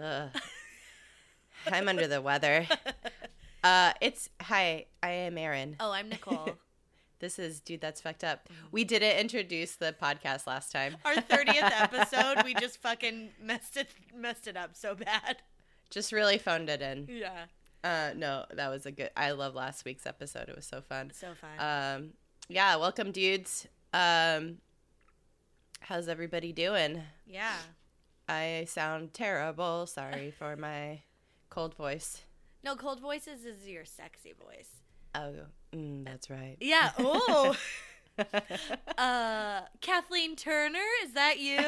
Ugh. I'm under the weather. Uh, it's hi. I am Erin. Oh, I'm Nicole. This is dude. That's fucked up. We didn't introduce the podcast last time. Our 30th episode, we just fucking messed it messed it up so bad. Just really phoned it in. Yeah. Uh, no, that was a good. I love last week's episode. It was so fun. So fun. Um, yeah. Welcome, dudes. Um, how's everybody doing? yeah. I sound terrible. Sorry for my cold voice. No, cold voices is your sexy voice. Oh, mm, that's right. Yeah. Oh. uh, Kathleen Turner, is that you?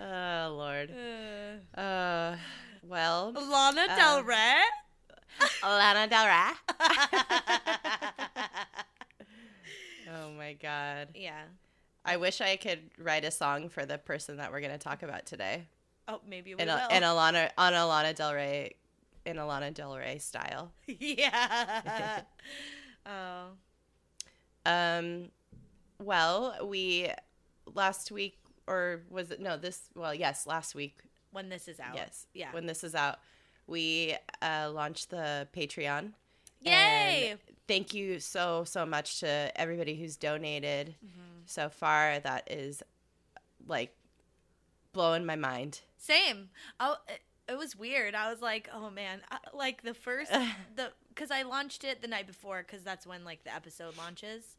oh Lord. Uh, Uh, well, Lana Uh, Del Rey. Lana Del Rey. oh my God. yeah. I wish I could write a song for the person that we're going to talk about today. Oh, maybe we In, will. in Alana on Alana Del Rey, in Alana Del Rey style. yeah. oh. Um, well, we last week or was it no this well yes last week When this is out. yes Yeah. when this is out we uh, launched the Patreon. Yay. And thank you so so much to everybody who's donated Mm-hmm. so far. That is like blowing my mind. Same. Oh, it, was weird. I was like, oh man, I, like the first the because I launched it the night before because that's when like the episode launches,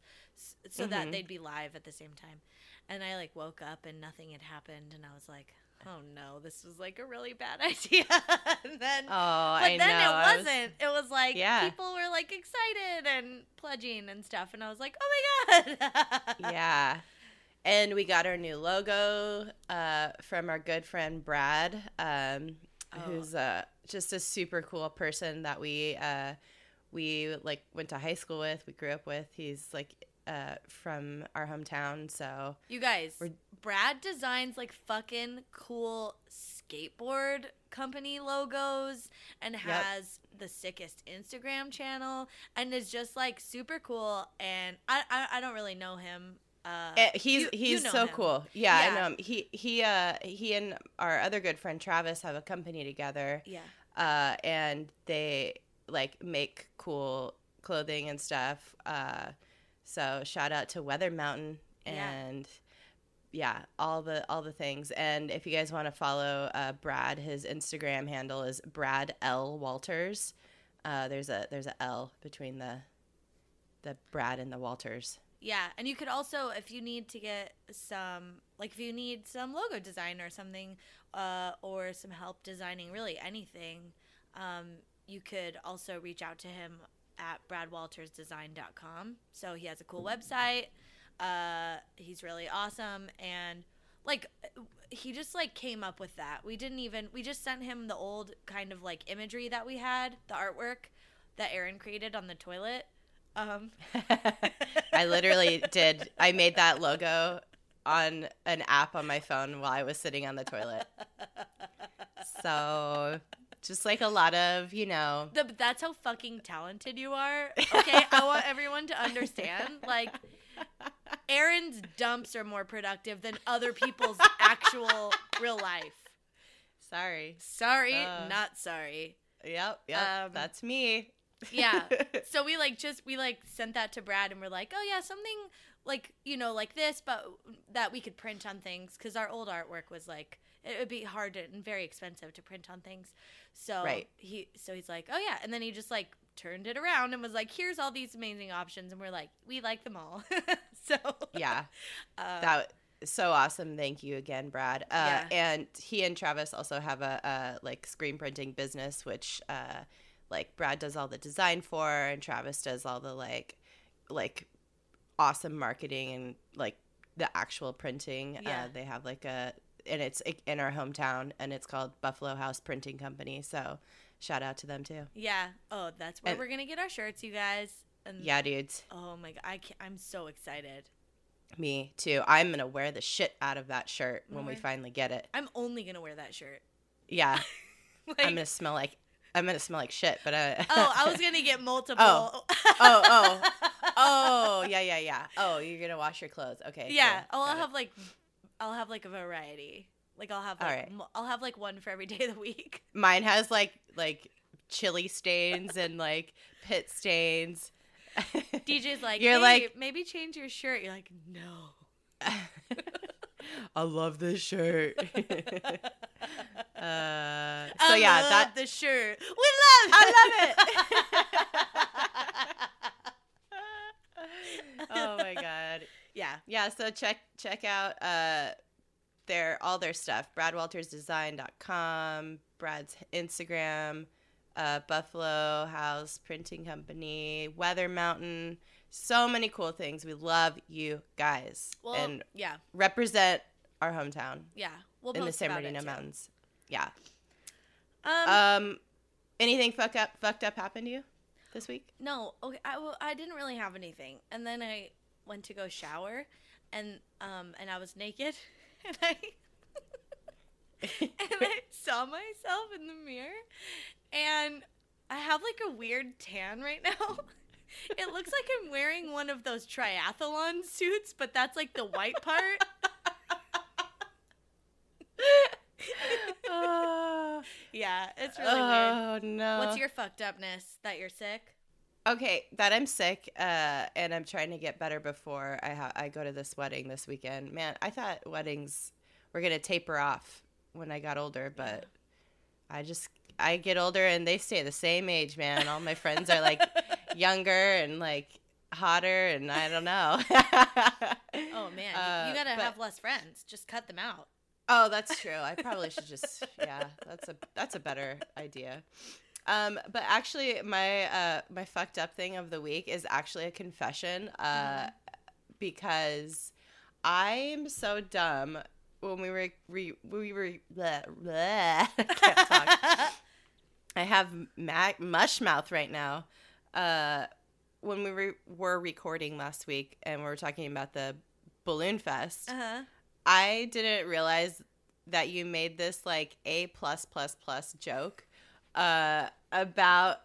so that Mhm. they'd be live at the same time. And I like woke up and nothing had happened, and I was like, oh no, this was like a really bad idea. and then. Oh, but I then know. it I was- wasn't. It was like Yeah. people were like excited and pledging and stuff, and I was like, "Oh my god!" yeah. And we got our new logo uh, from our good friend Brad, um, Oh. who's uh, just a super cool person that we uh, we like went to high school with. We grew up with. He's like uh, from our hometown, so You guys, Brad designs like fucking cool skateboard company logos and has the sickest Instagram channel and is just like super cool. And I I, I don't really know him. Uh, Eh, he's you- you he's know so him. cool. Yeah, I know him. He he uh he and our other good friend Travis have a company together. Yeah. uh, and they like make cool clothing and stuff. Uh, so shout out to Weather Mountain Yeah. and yeah, all the all the things. And if you guys want to follow uh, Brad, his Instagram handle is Brad L Walters. Uh, there's a there's a L between the the Brad and the Walters. Yeah, and you could also, if you need to get some, like if you need some logo design or something, uh, or some help designing really anything, um, you could also reach out to him at bradwaltersdesign.com. So he has a cool website. Uh, he's really awesome, and like he just like came up with that. We didn't even we just sent him the old kind of like imagery that we had, the artwork that Erin created on the toilet. Um, I literally did. I made that logo on an app on my phone while I was sitting on the toilet. So, just like a lot of, you know, The, that's how fucking talented you are. Okay, I want everyone to understand. Like, Erin's dumps are more productive than other people's actual real life. sorry. Sorry, Uh. not sorry. Yep, yep. Um, that's me. Yeah. So we like just we like sent that to Brad and we're like, oh yeah, something like you know like this, but that we could print on things because our old artwork was like it would be hard to, and very expensive to print on things. So Right. he so he's like, oh yeah, and then he just like turned it around and was like, here's all these amazing options, and we're like, we like them all. so yeah. uh, That so awesome. Thank you again, Brad. Uh, Yeah. And he and Travis also have a, a like screen printing business, which uh, like Brad does all the design for, and Travis does all the like like awesome marketing and like the actual printing. Yeah. Uh, they have like a and it's in our hometown, and it's called Buffalo House Printing Company. So shout out to them too. yeah. Oh, that's where And- we're gonna get our shirts, you guys. And Yeah, dudes. Oh my god, I can't, I'm so excited. Me too. I'm gonna wear the shit out of that shirt when we finally get it. I'm only gonna wear that shirt. Yeah, Like, I'm gonna smell like I'm gonna smell like shit. But uh, oh, I was gonna get multiple. Oh. oh, oh, oh, yeah, yeah, yeah. Oh, you're gonna wash your clothes. Okay. yeah, cool. I'll it. have like I'll have like a variety. Like I'll have All like right. mo- I'll have like one for every day of the week. Mine has like like chili stains and like pit stains. DJ's like, You're hey, like- maybe change your shirt. You're like, no. I love this shirt. uh, so I yeah, love that the shirt. We love. I love it. oh my god. Yeah. Yeah, so check check out uh their all their stuff. BradWaltersDesign.com, Brad's Instagram, uh, Buffalo House Printing Company, Weather Mountain. So many cool things. We love you guys. Well, and yeah, represent our hometown yeah. We'll in the San Bernardino. Mountains. Yeah. Um, Um anything fuck up fucked up happened to you this week? no, okay. I, well, I didn't really have anything, and then I went to go shower, and um, and I was naked, and I and I saw myself in the mirror, and I have like a weird tan right now. It looks like I'm wearing one of those triathlon suits, but that's like the white part. oh, Yeah, it's really weird. oh, no. What's your fucked upness that you're sick? Okay, that I'm sick, uh, and I'm trying to get better before I ha- I go to this wedding this weekend. Man, I thought weddings were gonna taper off when I got older, but I just I get older and they stay the same age, man. All my friends are like younger and like hotter, and I don't know. Oh man, Uh, you gotta but- have less friends. Just cut them out. Oh, that's true. I probably should just yeah, that's a that's a better idea. Um, but actually, my uh, my fucked up thing of the week is actually a confession, uh, because I'm so dumb. When we were re, we were bleh, bleh, I can't talk. I have ma- mush mouth right now. Uh, when we were, were recording last week and we were talking about the balloon fest, Uh-huh. I didn't realize that you made this like a plus plus plus joke uh, about.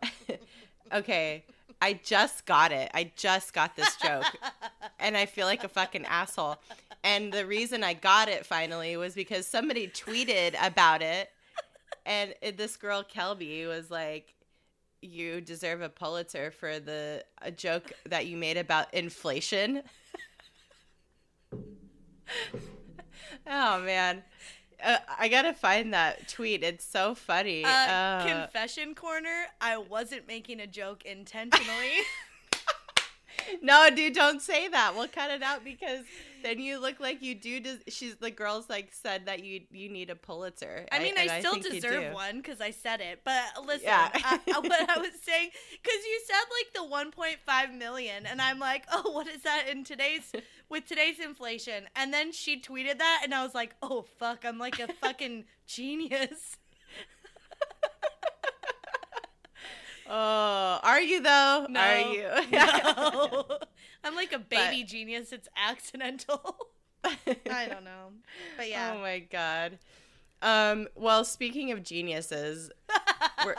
okay, I just got it. I just got this joke, and I feel like a fucking asshole. And the reason I got it finally was because somebody tweeted about it, and it, this girl Kelby was like. You deserve a Pulitzer for the a joke that you made about inflation. Oh man, uh, I gotta find that tweet. It's so funny. Uh, Uh, confession corner. I wasn't making a joke intentionally. no, dude, don't say that. We'll cut it out because then you look like you do. Des- she's the girls like said that you you need a Pulitzer. I mean, I, and still you deserve one because I said it. But listen, Yeah. I, I- what I was saying, because you said like the 1.5 million, and I'm like, oh, what is that in today's with today's inflation? And then she tweeted that, and I was like, oh fuck, I'm like a fucking genius. Oh, are you though? No, Are you? no, I'm like a baby genius. It's accidental. I don't know, but yeah. Oh my god. Um. Well, speaking of geniuses, we're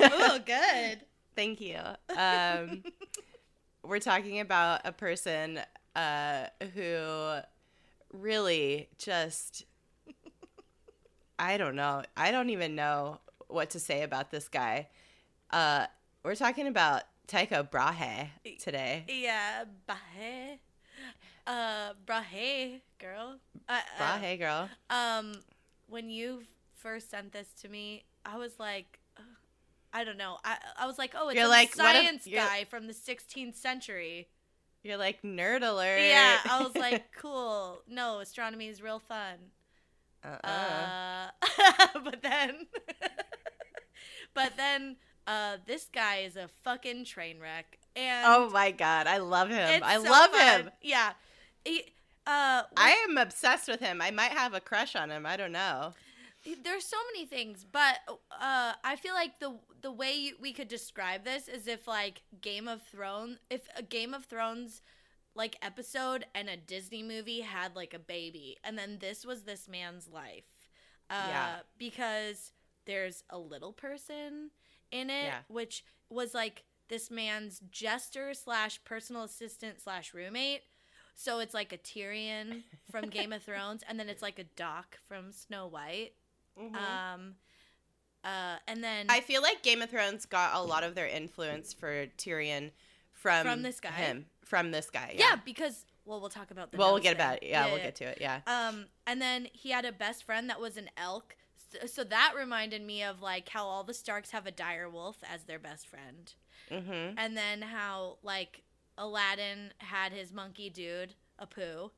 oh, good. Thank you. Um, we're talking about a person uh, who really just, I don't know. I don't even know what to say about this guy. Uh, we're talking about Tycho Brahe today. Yeah, Brahe. Uh, Brahe, girl. Uh, uh, Brahe, girl. Um, when you first sent this to me, I was like, I don't know. I I was like, oh, it's You're a like, if- science guy from the 16th century. You're like nerd alert. Yeah, I was like, cool. No, astronomy is real fun. uh-uh. Uh, but then, but then, uh, this guy is a fucking train wreck, and oh my god, I love him. I so love fun. him. Yeah, he, uh, I am obsessed with him. I might have a crush on him. I don't know. There's so many things, but uh, I feel like the the way you, we could describe this is if like Game of Thrones, if a Game of Thrones like episode and a Disney movie had like a baby, and then this was this man's life. Uh, Yeah. Because there's a little person in it, Yeah. which was like this man's jester slash personal assistant slash roommate. So it's like a Tyrion from Game of Thrones, and then it's like a Doc from Snow White. Um, uh, and then I feel like Game of Thrones got a lot of their influence for Tyrion from From this guy? Him from this guy. yeah. Yeah. because well, we'll talk about the. well, we'll get about it. Yeah, we'll get to it. Yeah. Um, and then he had a best friend that was an elk. So, so that reminded me of like how all the Starks have a dire wolf as their best friend, Mm-hmm. and then how like Aladdin had his monkey dude, Abu,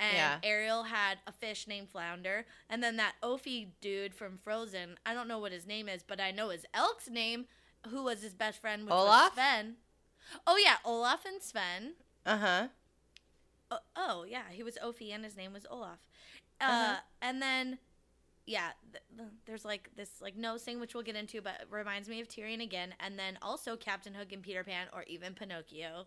and Yeah. Ariel had a fish named Flounder, and then that Ophi dude from Frozen. I don't know what his name is, but I know his elk's name, who was his best friend, which Olaf? was Sven. Oh yeah, Olaf and Sven. Uh huh. Oh, oh yeah, he was Ophi and his name was Olaf. Uh, Uh-huh. and then yeah, th- th- there's like this like nose thing which we'll get into, but reminds me of Tyrion again, and then also Captain Hook and Peter Pan, or even Pinocchio,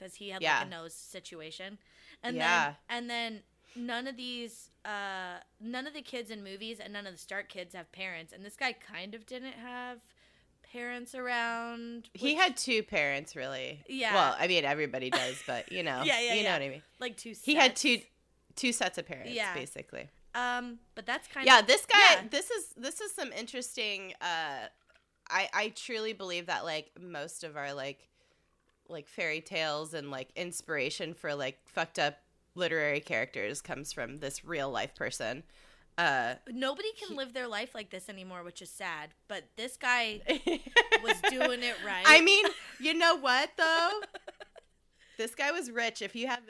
because he had Yeah. like a nose situation, and Yeah. then and then none of these uh none of the kids in movies and none of the Stark kids have parents, and this guy kind of didn't have parents around. He had two parents, really. Yeah. Well, I mean, everybody does, but you know. Yeah, yeah, You know what I mean. like two. He had sets. two two sets of parents, Yeah. basically. Um, but that's kind yeah of Yeah, this guy yeah. this is this is some interesting uh i i truly believe that like most of our like like fairy tales and like inspiration for like fucked up literary characters comes from this real life person uh Nobody can live their life like this anymore, which is sad. But this guy was doing it right. i mean you know what though this guy was rich if you have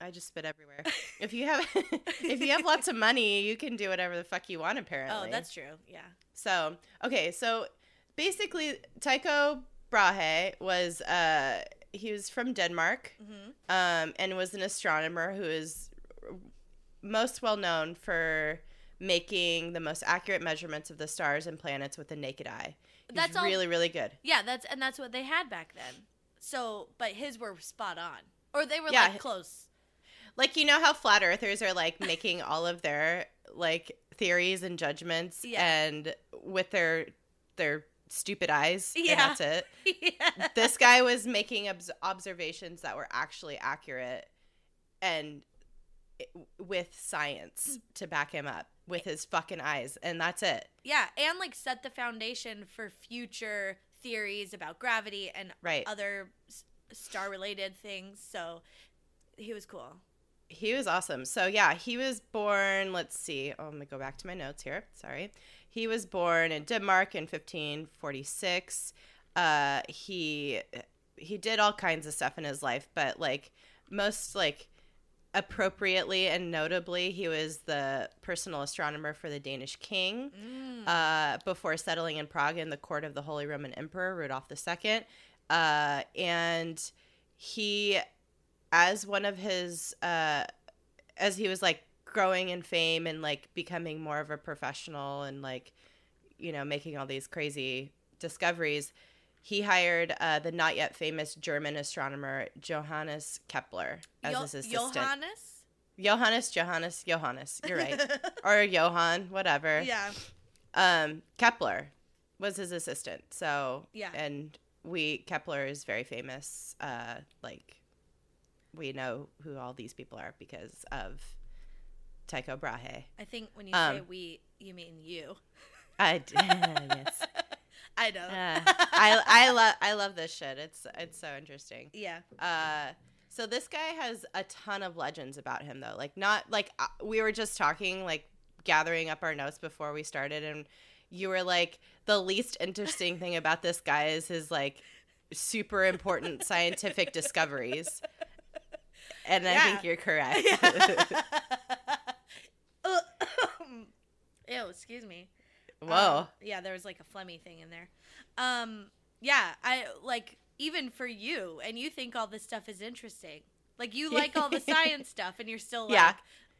i just spit everywhere if you have if you have lots of money you can do whatever the fuck you want apparently oh, that's true. Yeah. So okay, so basically Tycho Brahe was uh he was from Denmark hmm um and was an astronomer who is most well known for making the most accurate measurements of the stars and planets with the naked eye. That's all- really really good. Yeah, that's and that's what they had back then. So, but his were spot on, or they were Yeah. like close. Like you know how flat earthers are like making all of their like theories and judgments Yeah. and with their their stupid eyes Yeah. and that's it. yeah. this guy was making obs- observations that were actually accurate and it- with science hmm. to back him up with his fucking eyes and that's it Yeah, and like set the foundation for future theories about gravity and right other s- star-related things. So he was cool. he was awesome so yeah he was born let's see oh, i'm gonna go back to my notes here sorry he was born in denmark in 1546 uh he he did all kinds of stuff in his life but like most like appropriately and notably he was the personal astronomer for the danish king Mm. uh, before settling in Prague in the court of the Holy Roman Emperor Rudolf II. Uh, and he, as one of his, uh, as he was like growing in fame and like becoming more of a professional and like, you know, making all these crazy discoveries, he hired uh, the not yet famous German astronomer Johannes Kepler as Jo- his assistant. Johannes. Johannes, Johannes, Johannes. You're right. or Johann, whatever yeah. um kepler was his assistant so Yeah. and we kepler is very famous uh like we know who all these people are because of tycho brahe. I think when you say Um, we, you mean you. i d- yes. I know. Uh, i i love i love this shit. It's it's so interesting. Yeah. uh so this guy has a ton of legends about him though. Like not like uh, we were just talking like gathering up our notes before we started and you were like the least interesting thing about this guy is his like super important scientific discoveries. And i think you're correct Ew, excuse me. whoa Um, yeah, there was like a phlegmy thing in there. Um, yeah, I like even for you, and you think all this stuff is interesting. Like you like all the science stuff, and you're still like, Yeah.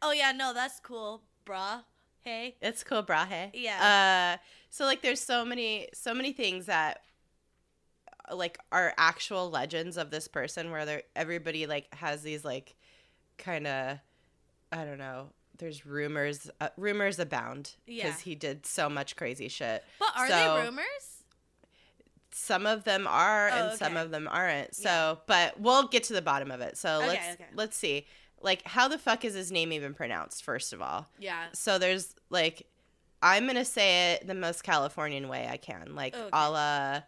oh yeah, no, that's cool, bruh. Hey, It's cool, Brahe. Yeah. Uh, so like, there's so many, so many things that, uh, like, are actual legends of this person, where there everybody like has these like, kind of, I don't know. There's rumors, uh, rumors abound because Yeah. he did so much crazy shit. but are So- they rumors? some of them are Oh, and some of them aren't. So, Yeah. but we'll get to the bottom of it. So Okay, let's okay. let's see. Like, how the fuck is his name even pronounced? First of all, Yeah. so there's like, I'm gonna say it the most Californian way I can, like Okay. a la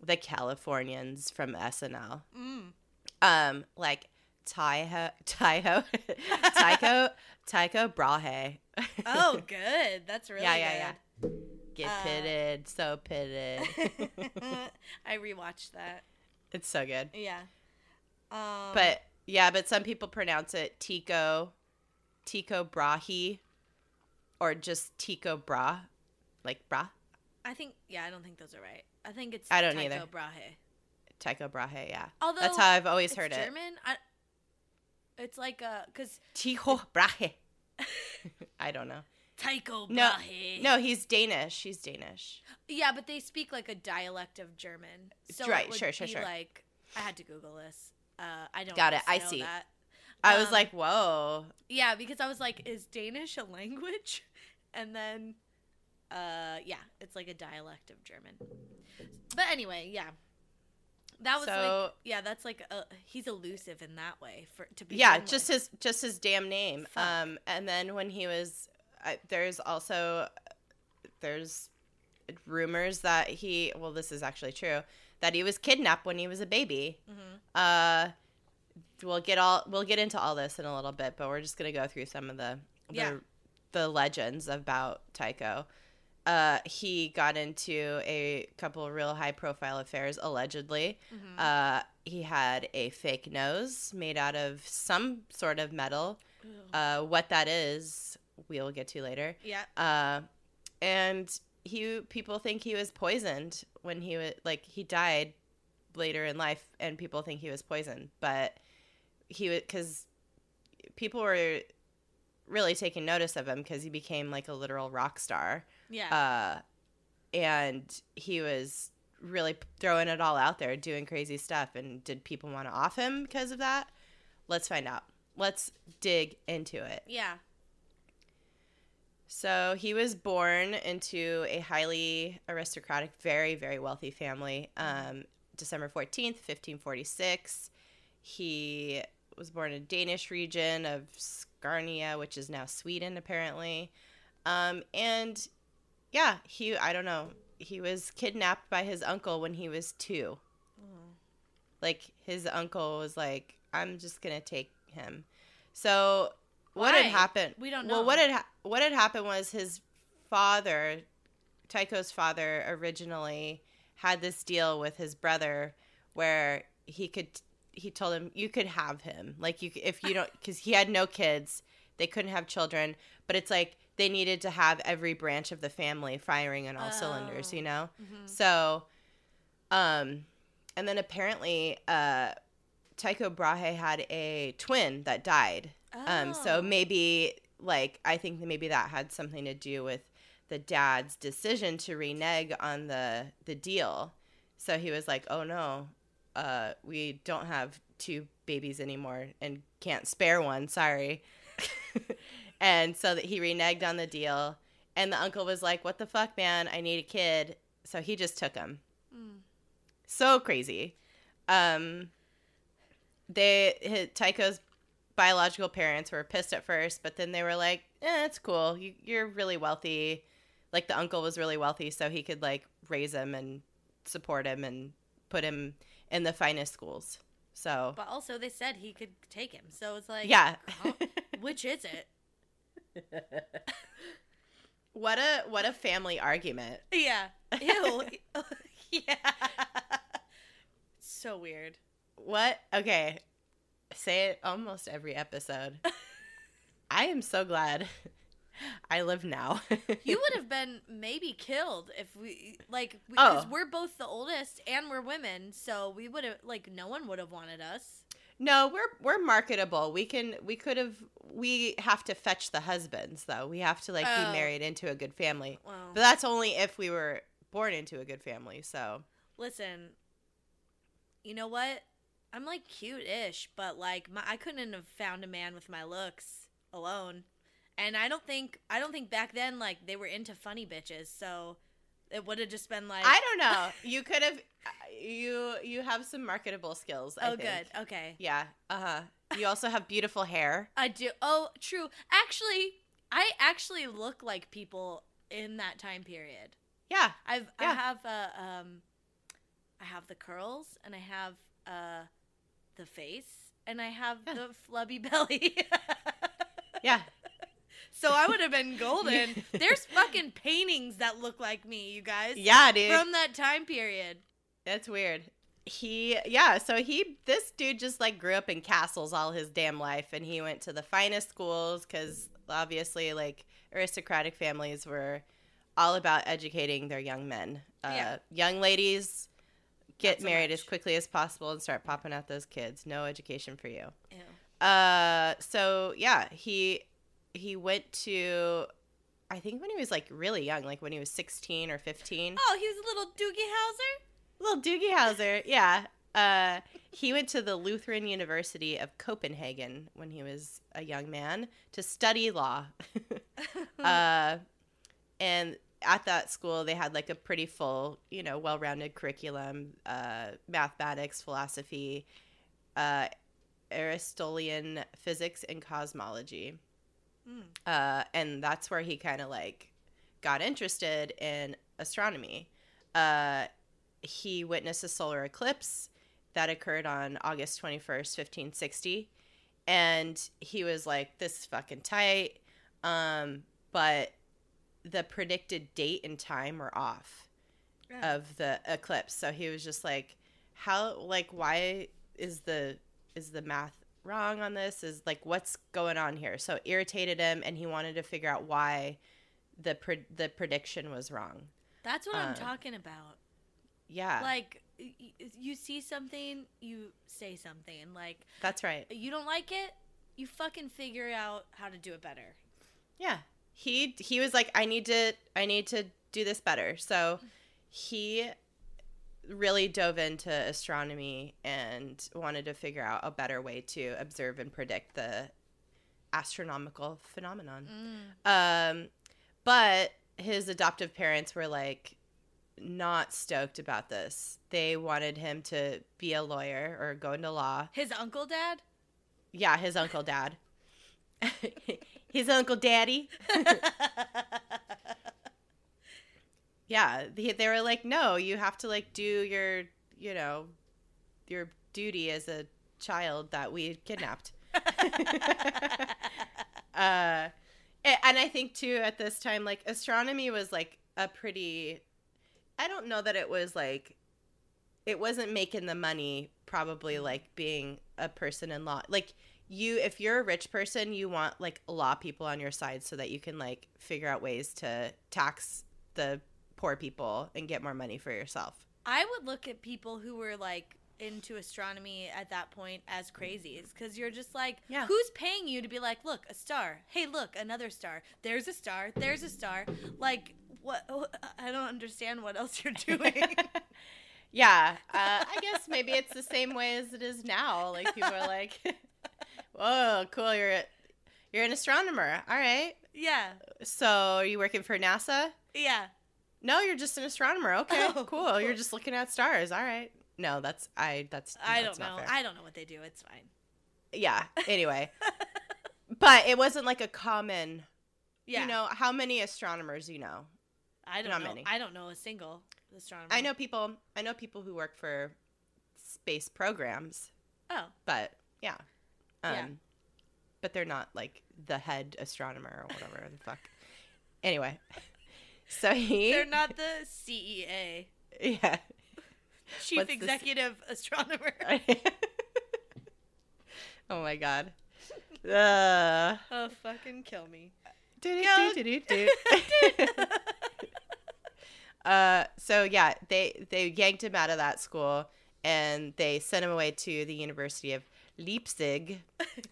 the Californians from SNL. Mm. Um, like Tyho, Tyho, Tycho, Tycho Brahe. Oh, good. That's really yeah, yeah, good. yeah. Get Uh, pitted, so pitted. I rewatched that. it's so good. Yeah. Um, But yeah, but some people pronounce it Tico, Tico Brahe, or just Tico Bra, like Bra, I think yeah, I don't think those are right. I think it's I don't Tycho either. Brahe. Tycho Brahe. Yeah, Although that's how I've always heard it. German. It's like a cause Tycho Brahe. I don't know. Tycho No, Brahe. No, he's Danish. He's Danish. Yeah, but they speak like a dialect of German. So Right, sure, sure, sure. Like I had to Google this. Uh, I don't. Got it, I see. That. I was Um, like, whoa. Yeah, because I was like, is Danish a language? And then, uh, yeah, it's like a dialect of German. But anyway, yeah, that was like, So- yeah, that's like a, he's elusive in that way for to be. Yeah, just his just his damn name. Fuck. Um, and then when he was, uh, there's also there's rumors that he well, this is actually true that he was kidnapped when he was a baby. hmm Uh, we'll get all we'll get into all this in a little bit, but we're just gonna go through some of the the, Yeah. the legends about Tycho. Uh, he got into a couple of real high profile affairs allegedly. hmm Uh, he had a fake nose made out of some sort of metal. Uh, what that is, we'll get to later. yeah, Uh, and he people think he was poisoned when he was like he died later in life, and people think he was poisoned, but he was because people were really taking notice of him because he became like a literal rock star yeah. uh, and he was really throwing it all out there, doing crazy stuff. And did people want to off him because of that? Let's find out. Let's dig into it. yeah. So he was born into a highly aristocratic, very, very wealthy family. Um, December 14th, 1546. He was born in a Danish region of Scania, which is now Sweden, apparently. Um, and yeah, he, I don't know, he was kidnapped by his uncle when he was two. Mm. Like, his uncle was like, I'm just to take him. So, what Why? had happened? We don't know. Well, what had ha- what had happened was his father, Tycho's father, originally had this deal with his brother where he could he told him you could have him like you if you don't because he had no kids they couldn't have children but it's like they needed to have every branch of the family firing on all cylinders Oh. you know Mhm. so um and then apparently uh Tycho Brahe had a twin that died um, so Oh. maybe like I think maybe that had something to do with the dad's decision to renege on the the deal. So he was like, "Oh no, uh, we don't have two babies anymore and can't spare one. Sorry." and so that he reneged on the deal, and the uncle was like, "What the fuck, man? I need a kid." So he just took him. Mm. So crazy. Um, they his, Tycho's biological parents were pissed at first, but then they were like, "Eh, it's cool. You, you're really wealthy." Like the uncle was really wealthy, so he could like raise him and support him and put him in the finest schools. So But also, they said he could take him, so it's like, yeah, which is it? What a what a family argument. Yeah. Ew. yeah. so weird. What? Okay, say it almost every episode. I am so glad I live now. You would have been maybe killed if we like because Oh. we're both the oldest and we're women, so we would have like no one would have wanted us. No, we're we're marketable. We can we could have we have to fetch the husbands though. We have to like Oh. be married into a good family. Well, But that's only if we were born into a good family. So listen, you know what? I'm like cute-ish, but like my, I couldn't have found a man with my looks alone. And I don't think I don't think back then like they were into funny bitches. So It would have just been like, I don't know. You could have. You you have some marketable skills. I oh, think. good. Okay. Yeah. Uh huh. You also have beautiful hair. I do. Oh, true. Actually, I actually look like people in that time period. Yeah. I've I Yeah. have uh, um, I have the curls and I have uh, the face and I have Yeah. the flubby belly. Yeah. So I would have been golden. There's fucking paintings that look like me, you guys. Yeah, dude. From that time period. That's weird. He, yeah, so he, this dude just like grew up in castles all his damn life, and he went to the finest schools because obviously, like, aristocratic families were all about educating their young men. Uh, Yeah. Young ladies, get so married much. as quickly as possible and start popping out those kids. No education for you. Ew. Uh, so yeah, he he went to, I think when he was like really young, like when he was sixteen or fifteen. Oh, he was a little Doogie Howser? Little Doogie Howser, yeah. Uh, he went to the Lutheran University of Copenhagen when he was a young man to study law. uh, and at that school, they had like a pretty full, you know, well rounded curriculum uh, mathematics, philosophy, uh, Aristotelian physics, and cosmology. Mm. Uh, and that's where he kind of like got interested in astronomy. Uh, he witnessed a solar eclipse that occurred on August 21st, 1560. And he was like, this is fucking tight. Um, but the predicted date and time were off Yeah. of the eclipse. So he was just like, how, like, why is the, is the math wrong on this? Is like, what's going on here? So it irritated him and he wanted to figure out why the, pre- the prediction was wrong. That's what I'm uh, talking about. Yeah, Like, y- you see something, you say something. Like, that's right. you don't like it, you fucking figure out how to do it better. Yeah. He he was like I need to I need to do this better. So he really dove into astronomy and wanted to figure out a better way to observe and predict the astronomical phenomenon. Mm. Um but his adoptive parents were like not stoked about this. They wanted him to be a lawyer or go into law. His uncle dad? Yeah, his uncle dad. his uncle daddy. Yeah, they, they were like, no, you have to like do your, you know, your duty as a child that we kidnapped. uh, and I think too at this time, like astronomy was like a pretty. I don't know that it was like, it wasn't making the money. Probably like being a person in law, like you if you're a rich person you want like law people on your side so that you can like figure out ways to tax the poor people and get more money for yourself I would look at people who were like into astronomy at that point as crazies because you're just like, Yeah. who's paying you to be like, look, a star. Hey, look, another star. There's a star. There's a star. Like, what? I don't understand what else you're doing. yeah uh, i guess maybe it's the same way as it is now like people are like whoa cool you're a, you're an astronomer all right yeah, so are you working for nasa yeah. No you're just an astronomer okay Oh, cool you're just looking at stars all right no that's i that's I that's don't know. I don't know what they do. It's fine. yeah anyway but it wasn't like a common Yeah. you know how many astronomers you know I don't not know. many. I don't know a single astronomer. i know people i know people who work for space programs Oh, but yeah um Yeah. but they're not like the head astronomer or whatever the fuck anyway so he they're not the CEA, yeah. Chief What's Executive Astronomer. oh my god. Uh, oh, fucking kill me. uh, so yeah, they they yanked him out of that school and they sent him away to the University of Leipzig,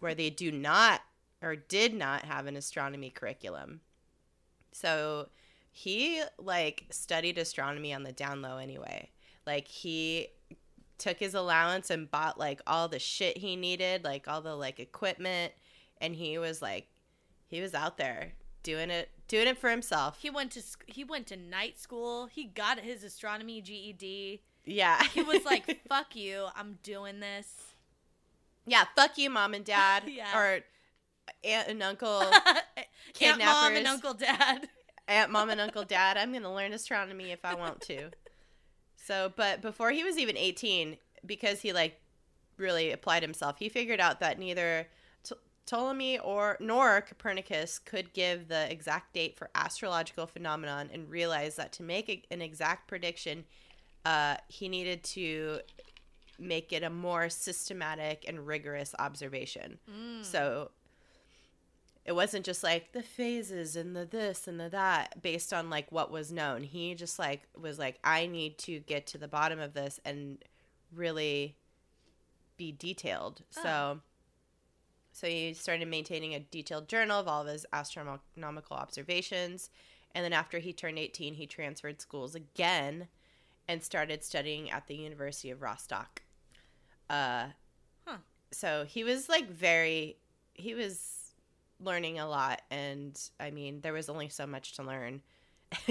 where they do not or did not have an astronomy curriculum. So he like studied astronomy on the down low anyway. Like he took his allowance and bought like all the shit he needed, like all the like equipment, and he was like he was out there doing it doing it for himself. He went to he went to night school. He got his astronomy GED. Yeah. He was like, "Fuck you, I'm doing this." yeah, fuck you, mom and dad. Yeah. Or aunt and uncle, Aunt, mom, and Uncle Dad. Aunt, mom, and uncle, dad. I'm going to learn astronomy if I want to. So, but before he was even 18, because he like really applied himself, he figured out that neither T- Ptolemy or nor Copernicus could give the exact date for astrological phenomenon, and realized that to make a, an exact prediction, uh, he needed to make it a more systematic and rigorous observation. Mm. So it wasn't just like the phases and the this and the that based on like what was known. He just like was like I need to get to the bottom of this and really be detailed. Oh. So so he started maintaining a detailed journal of all of his astronomical observations. And then after he turned 18, he transferred schools again and started studying at the University of Rostock. Uh, Huh. So he was like very, he was learning a lot. And I mean, there was only so much to learn.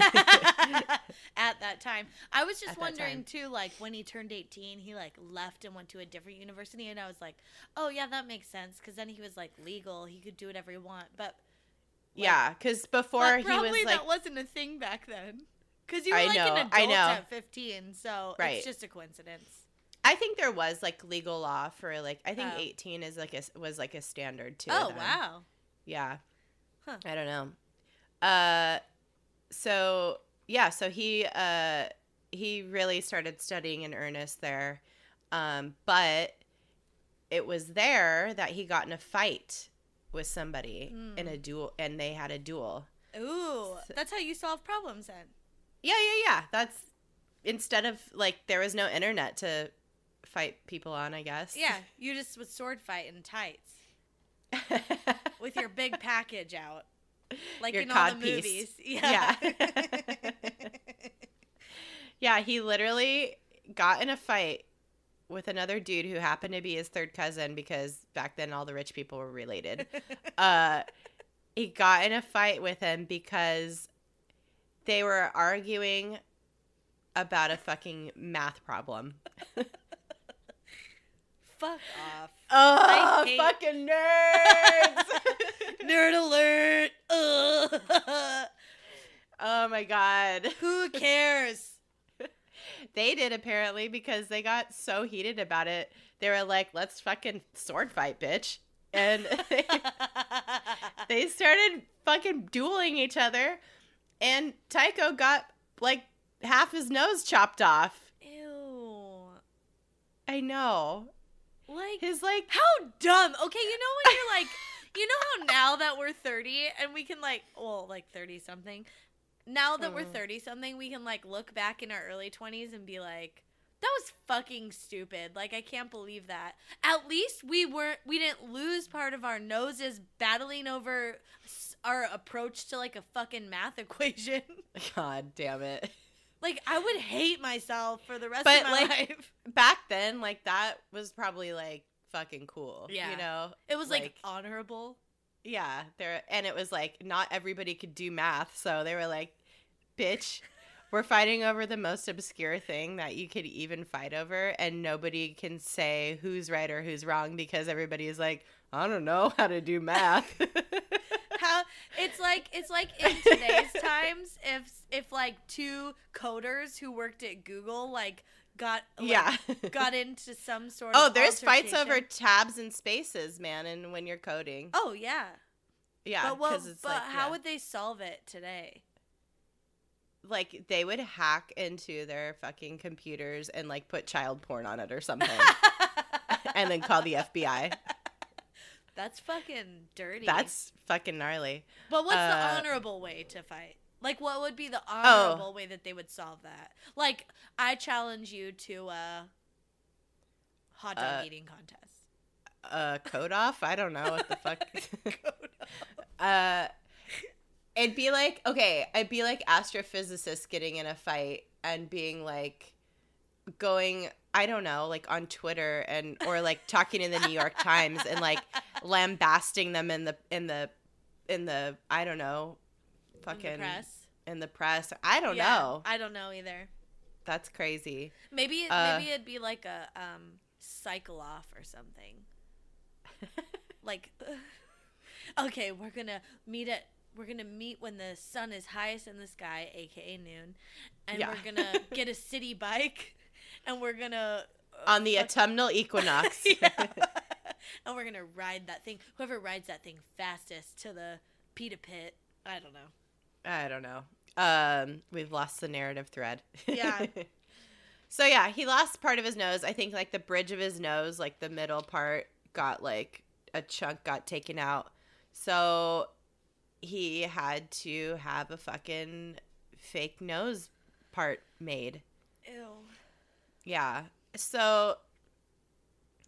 at that time. I was just At wondering too, like when he turned eighteen, he like left and went to a different university, and I was like, oh yeah, that makes sense because then he was like legal, he could do whatever he want. But yeah, because before he probably was like, that wasn't a thing back then. Because you were I like know, an I adult know. at fifteen, so Right. it's just a coincidence. I think there was like legal law for like, I think Oh. 18 is like a, was like a standard too. oh then. wow. Yeah. Huh. I don't know. Uh so yeah, so he uh he really started studying in earnest there. Um but it was there that he got in a fight with somebody in Hmm. a duel and they had a duel. Ooh, So- that's how you solve problems then. Yeah, yeah, yeah. That's instead of like there was no internet to fight people on, I guess. Yeah, you just would sword fight in tights with your big package out, like Your in all the piece. movies. Yeah. Yeah. Yeah, he literally got in a fight with another dude who happened to be his third cousin because back then all the rich people were related. uh, he got in a fight with him because they were arguing about a fucking math problem. Fuck off. Oh, hate- fucking nerds! Nerd alert. Ugh. oh my god. Who cares? They did apparently because they got so heated about it. They were like, "Let's fucking sword fight, bitch!" And they started fucking dueling each other. And Tycho got like half his nose chopped off. Ew. I know. Like His like how dumb. Okay, you know when you're like, you know how now that we're 30 and we can like, well, like 30 something. Now that we're Mm. 30 something, we can like look back in our early 20s and be like, that was fucking stupid. Like I can't believe that. At least we weren't we didn't lose part of our noses battling over our approach to like a fucking math equation. God damn it. like I would hate myself for the rest But, of my like, life. Back then, like that was probably like fucking cool. Yeah. You know? It was like, like- honorable. Yeah, there and it was like not everybody could do math, so they were like, "Bitch, we're fighting over the most obscure thing that you could even fight over, and nobody can say who's right or who's wrong because everybody is like, I don't know how to do math." how it's like it's like in today's times if if like two coders who worked at Google like got like, yeah. got into some sort oh, of Oh, there's fights over tabs and spaces, man, and when you're coding. oh yeah yeah, but it's but like how yeah. would they solve it today like they would hack into their fucking computers and like put child porn on it or something, and then call the FBI. that's fucking dirty That's fucking gnarly. but what's uh, the honorable way to fight like what would be the Oh. honorable way that they would solve that? Like i challenge you to a hot dog Uh, eating contest. uh code off? I don't know what the fuck. Uh it'd be like okay i'd be like astrophysicists getting in a fight and being like going i don't know like on twitter and or like talking in the new york times and like lambasting them in the in the in the i don't know fucking in the press. in the press. I don't Yeah, know. I don't know either. That's crazy. Maybe Uh, maybe it'd be like a um cycle off or something. Like okay, we're going to meet at we're to meet when the sun is highest in the sky, aka noon. And Yeah. we're going to get a city bike and we're going to On the autumnal equinox. and we're going to ride that thing. Whoever rides that thing fastest to the pita pit, I don't know. I don't know. Um, we've lost the narrative thread. Yeah. so yeah, he lost part of his nose. I think like the bridge of his nose, like the middle part, got like a chunk got taken out. So he had to have a fucking fake nose part made. Ew. Yeah. So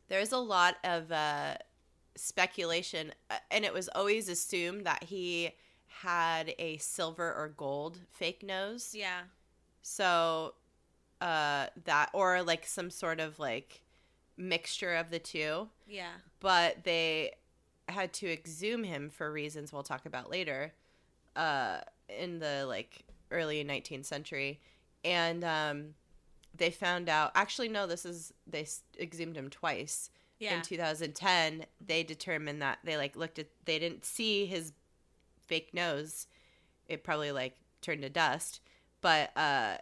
there's a lot of uh, speculation, uh, and it was always assumed that he had a silver or gold fake nose. Yeah. So uh, that, or like some sort of like mixture of the two. Yeah. But they had to exhume him for reasons we'll talk about later uh, in the like early 19th century. And um, they found out, actually, no, this is, they exhumed him twice Yeah. in 2010 they determined that they like looked at they didn't see his fake nose it probably like turned to dust but uh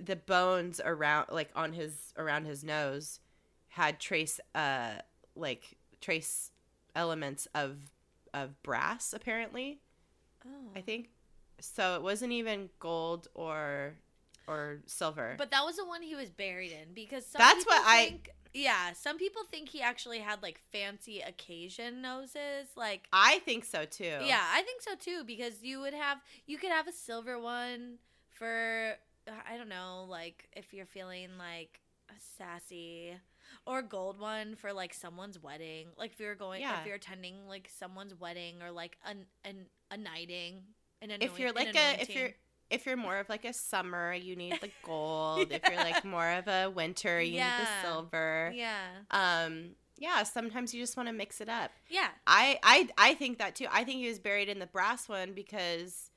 the bones around like on his around his nose had trace uh like trace elements of of brass apparently oh. i think so it wasn't even gold or or silver But that was the one he was buried in because some That's what I- yeah, some people think he actually had like fancy occasion noses, like i think so too yeah, I think so too because you would have you could have a silver one for I don't know, like if you're feeling like sassy or a gold one for like someone's wedding, like if you're going Yeah. if you're attending like someone's wedding or like an an a knighting. An if you're an like a if you're if you're more of like a summer you need the gold. If you're like more of a winter you need the silver. Yeah. Um yeah sometimes you just want to mix it up. Yeah. I i i think that too. I think he was buried in the brass one because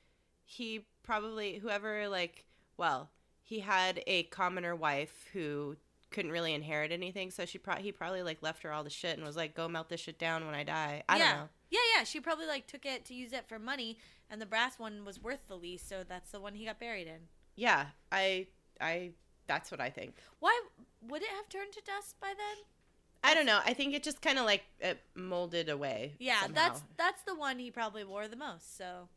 he probably whoever like well he had a commoner wife who couldn't really inherit anything so she pro- he probably like left her all the shit and was like go melt this shit down when i die. I yeah. don't know. Yeah, yeah. She probably like took it to use it for money, and the brass one was worth the least, so that's the one he got buried in. yeah i i that's what i think Why would it have turned to dust by then? I don't know. I think it just kind of like it molded away. Yeah, somehow. that's that's the one he probably wore the most. So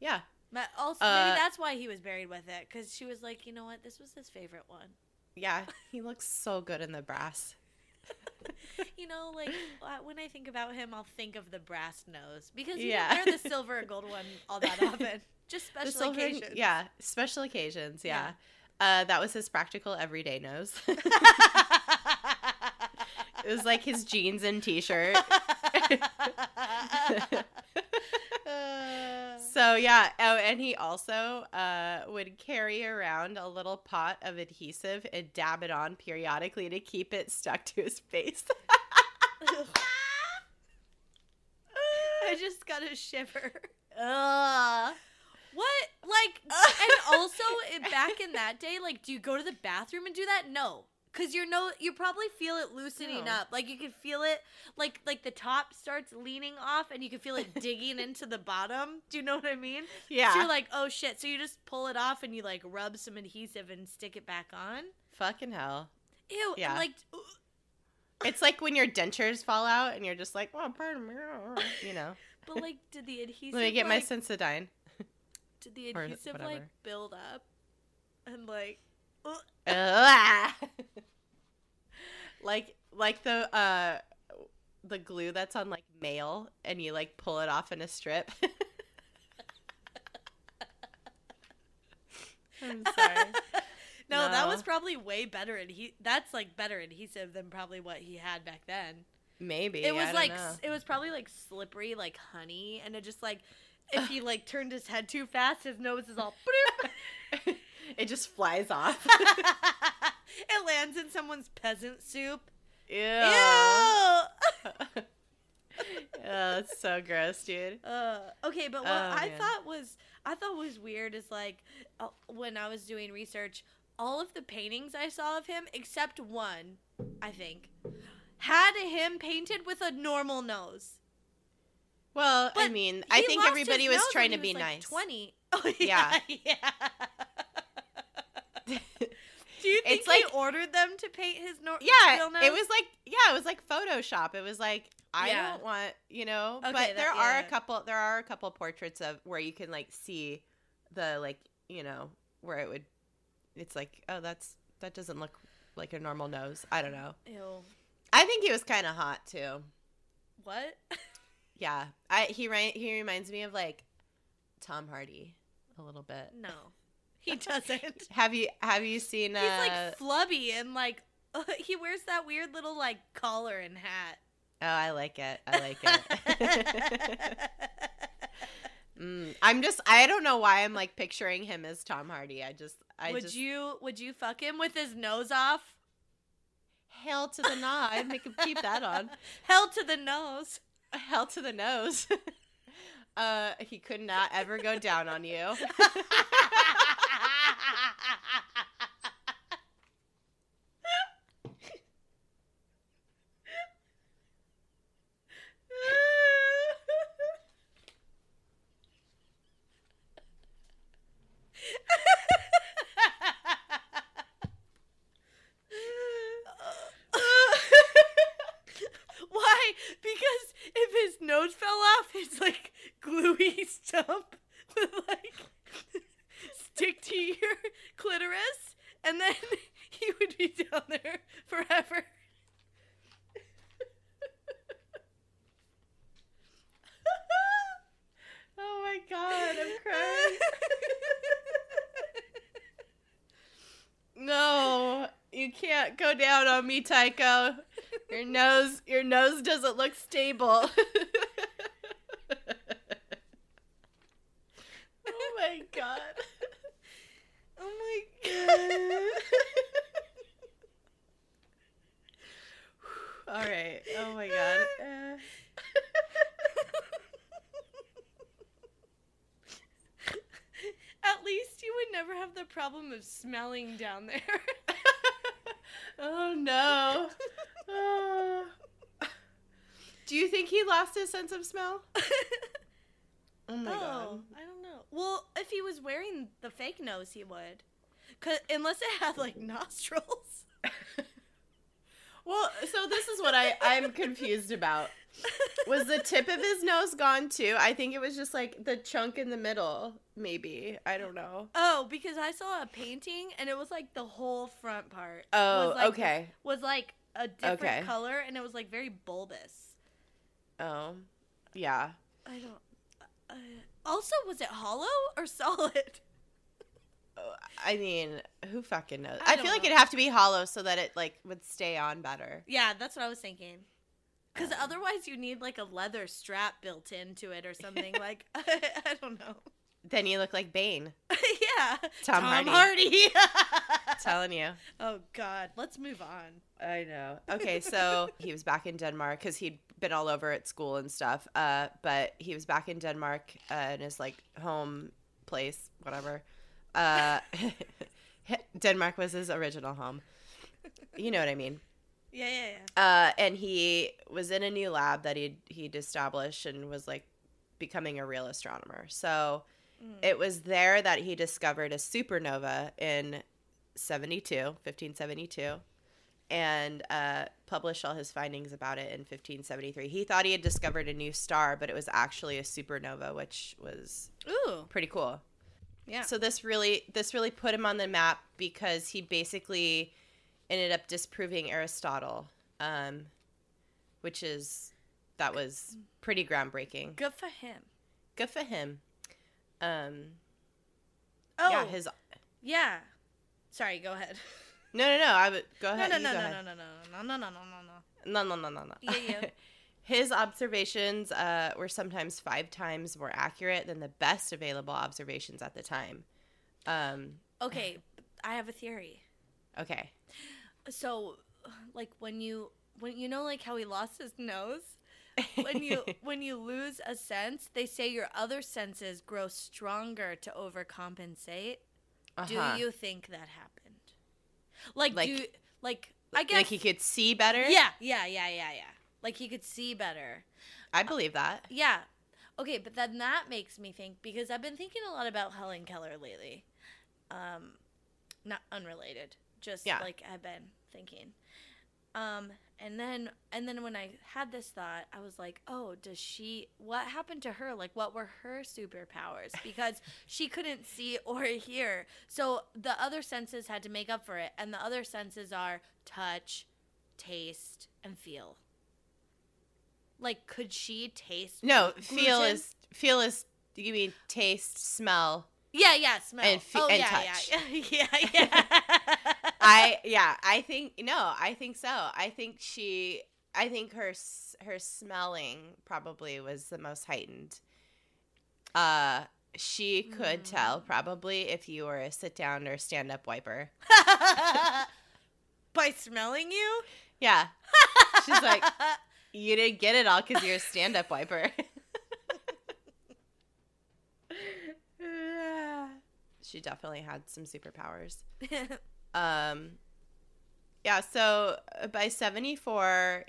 yeah. Ma- also Uh, maybe that's why he was buried with it because she was like, you know what, this was his favorite one. Yeah, he looks so good in the brass. You know, like uh, when I think about him, I'll think of the brass nose because you Yeah. don't wear the silver or gold one all that often. Just special silver- occasions. Yeah, special occasions. Yeah. Uh, that was his practical everyday nose. it was like his jeans and t-shirt. So yeah, oh, and he also uh, would carry around a little pot of adhesive and dab it on periodically to keep it stuck to his face. I just got a shiver. Ugh. What? Like, and also back in that day, like, do you go to the bathroom and do that? No, because you're no, you probably feel it loosening No. up. Like you can feel it, like like the top starts leaning off, and you can feel it digging into the bottom. Do you know what I mean? Yeah. So you're like, oh shit. So you just pull it off and you like rub some adhesive and stick it back on. Fucking hell. Ew. Yeah. Like, It's like when your dentures fall out and you're just like, oh, pardon me. You know. but like, did the adhesive? Let me get my Sensodyne. Did the adhesive like build up? And like. like like the uh the glue that's on like mail and you like pull it off in a strip. I'm sorry. no, that was probably way better. and he that's like better adhesive than probably what he had back then. Maybe. It was I like it was probably like slippery, like honey, and it just like if he like turned his head too fast, his nose is all. It just flies off. it lands in someone's peasant soup. Ew. Ew. Oh, it's so gross, dude. Uh, okay, but what Oh, I man. thought was I thought was weird is like uh, when I was doing research, all of the paintings I saw of him, except one, I think, had him painted with a normal nose. Well, I mean, I think everybody was trying to be was, like, nice. Twenty. Oh yeah, yeah. Do you think It's he like- ordered them to paint his nor- yeah, nose? it was like yeah, it was like Photoshop. It was like I Yeah. don't want, you know, Okay, but that- there are yeah. a couple there are a couple portraits of where you can like see the like, you know, where it would it's like, oh, that's that doesn't look like a normal nose. I don't know. Ew. I think he was kind of hot too. What? Yeah. I he he reminds me of like Tom Hardy a little bit. No, he doesn't. Have you have you seen uh He's like flubby and like he wears that weird little like collar and hat. Oh, I like it. I like it. mm, I'm just I don't know why I'm like picturing him as Tom Hardy. I just I would just you would you fuck him with his nose off? hell to the nah. I'd make him keep that on. Hell to the nose. Hell to the nose. uh he could not ever go down on you. Why? Because if his nose fell off, his like gluey stump would like stick to your clitoris, and then he would be down there forever. oh my god, I'm crying. No, you can't go down Tycho. Your nose, your nose doesn't look stable. oh my god. oh my god. All right. Oh my god. Uh, At least you would never have the problem of smelling down there. oh no. Oh. Do you think he lost his sense of smell? Oh my oh, god. I don't know. Well, if he was wearing the fake nose, he would. Cause unless it had like nostrils. Well, so this is what I I'm confused about. Was the tip of his nose gone too? I think it was just like the chunk in the middle, maybe. I don't know. Oh, because I saw a painting and it was like the whole front part. Oh, was, like, okay. Was like a different Okay. color and it was like very bulbous. Oh, yeah. I don't. Uh, also, was it hollow or solid? Oh, I mean, who fucking knows? I I, don't feel like it'd have to be hollow so that it like would stay on better. Yeah, that's what I was thinking. Because Um. otherwise, you need like a leather strap built into it or something. like I, don't know. Then you look like Bane. yeah, Tom Hardy. Hardy. Telling you. oh God, let's move on. I know. Okay, so he was back in Denmark because he'd been all over at school and stuff. Uh, but he was back in Denmark uh, in his like home place, whatever. Uh, Denmark was his original home. You know what I mean. Yeah, yeah, yeah. Uh, and he was in a new lab that he'd he'd established and was like becoming a real astronomer. So Mm. it was there that he discovered a supernova in 72, 1572, and uh, published all his findings about it in 1573. He thought he had discovered a new star, but it was actually a supernova, which was Ooh, pretty cool. yeah. So this really this really put him on the map because he basically ended up disproving Aristotle, um, which is that was pretty groundbreaking. Good for him. Good for him. Um, Oh, yeah, his yeah. Sorry, go ahead. no no no. I would go ahead. no, no, no, no, no, no, no, no, no, no, no, no. no no no no no. Yeah, yeah. his observations uh, were sometimes five times more accurate than the best available observations at the time. Um, Okay, I have a theory. okay. So, like when you when you know like how he lost his nose, when you when you lose a sense, they say your other senses grow stronger to overcompensate. Uh-huh. Do you think that happened? Like, Like- do like I guess like he could see better? Yeah, yeah, yeah, yeah, yeah. Like he could see better. I believe that. Yeah. Okay, but then that makes me think because I've been thinking a lot about Helen Keller lately. Um not unrelated. Just Yeah. like I've been thinking. Um and then and then when I had this thought, I was like, "Oh, does she what happened to her? Like what were her superpowers?" Because she couldn't see or hear. So the other senses had to make up for it, and the other senses are touch, taste, and feel. Like could she taste No, feel gluten? is feel is you mean taste, smell. Yeah, yeah, smell. And fe- oh, and yeah, touch. yeah, yeah, yeah. I yeah, I think no, I think so. I think she I think her her smelling probably was the most heightened. Uh she could tell Mm. probably if you were a sit down or stand up wiper. by smelling you. Yeah. She's like, you didn't get it all because you're a stand up wiper. she definitely had some superpowers. Um, yeah, so uh, by 74,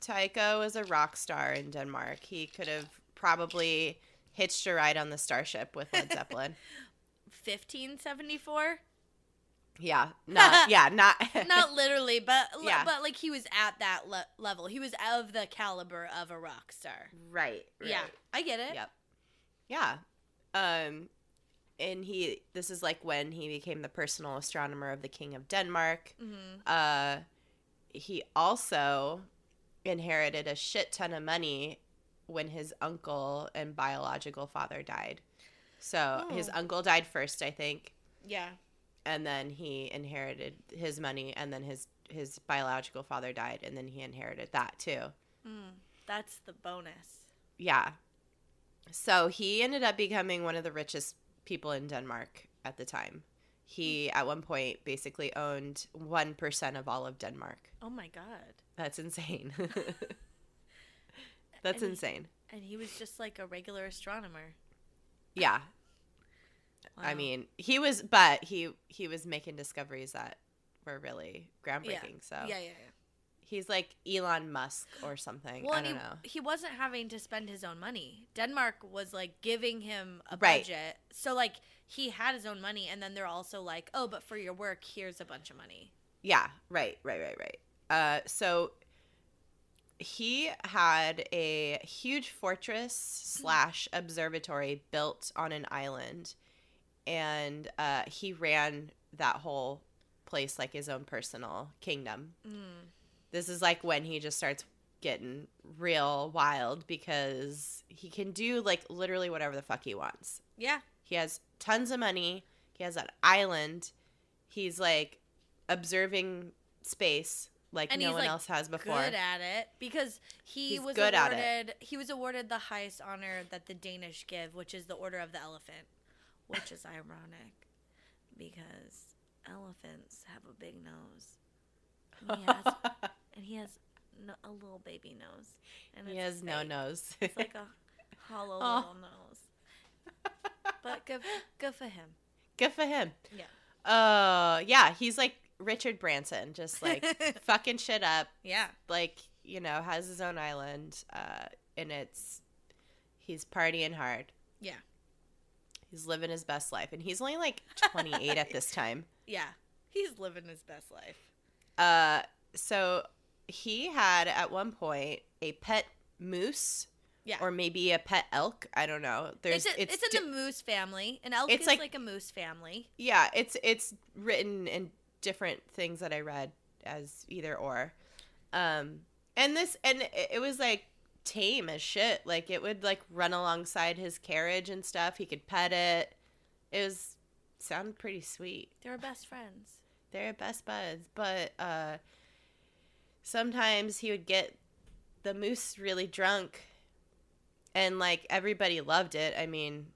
Tycho was a rock star in Denmark. He could have probably hitched a ride on the starship with Led Zeppelin. fifteen seventy four. yeah, not, yeah, not, Not literally, but Yeah. but like he was at that le- level. He was of the caliber of a rock star. right, Yeah, I get it. Yep. Yeah. Um and he this is like when he became the personal astronomer of the king of Denmark. hmm Uh he also inherited a shit ton of money when his uncle and biological father died. So his Oh. uncle died first, I think, Yeah. and then he inherited his money and then his his biological father died and then he inherited that too. Mm, that's the bonus. Yeah. So he ended up becoming one of the richest people in Denmark at the time. He, at one point, basically owned 1% of all of Denmark. Oh my god. That's insane. That's And he- insane. And he was just like a regular astronomer. Yeah. I mean, he was, but he he was making discoveries that were really groundbreaking. So Yeah, yeah, yeah. He's like Elon Musk or something. Well, I don't he, know. he wasn't having to spend his own money. Denmark was like giving him a Right. budget. So like he had his own money and then they're also like, "Oh, but for your work, here's a bunch of money." Yeah, right, right, right, right. Uh, so he had a huge fortress slash observatory built on an island, and uh, he ran that whole place like his own personal kingdom. Mm. This is like when he just starts getting real wild because he can do like literally whatever the fuck he wants. Yeah. He has tons of money. He has an island. He's like observing space like And no one like, else has before. Good at it because he He's was good awarded he was awarded the highest honor that the Danish give, which is the Order of the Elephant, which is ironic because elephants have a big nose. And he has, and he has no, a little baby nose. And he has no nose. It's like a hollow Aw. little nose. But good, good for him. Good for him. Yeah. Uh yeah, he's like Richard Branson, just like fucking shit up. Yeah. Like, you know, has his own island. Uh and it's he's partying hard. Yeah. He's living his best life. And he's only like twenty eight at this time. Yeah. He's living his best life. Uh, so he had at one point a pet moose, Yeah. or maybe a pet elk. I don't know. There's it's, a, it's, di- in the moose family. An elk It's is like- like, a moose family. yeah, it's it's written in different things that I read as either or. Um, and this and it, it was like tame as shit. Like it would like run alongside his carriage and stuff. He could pet it. It was sounded pretty sweet. They were best friends. They're best buds, but uh sometimes he would get the moose really drunk and like everybody loved it. I mean,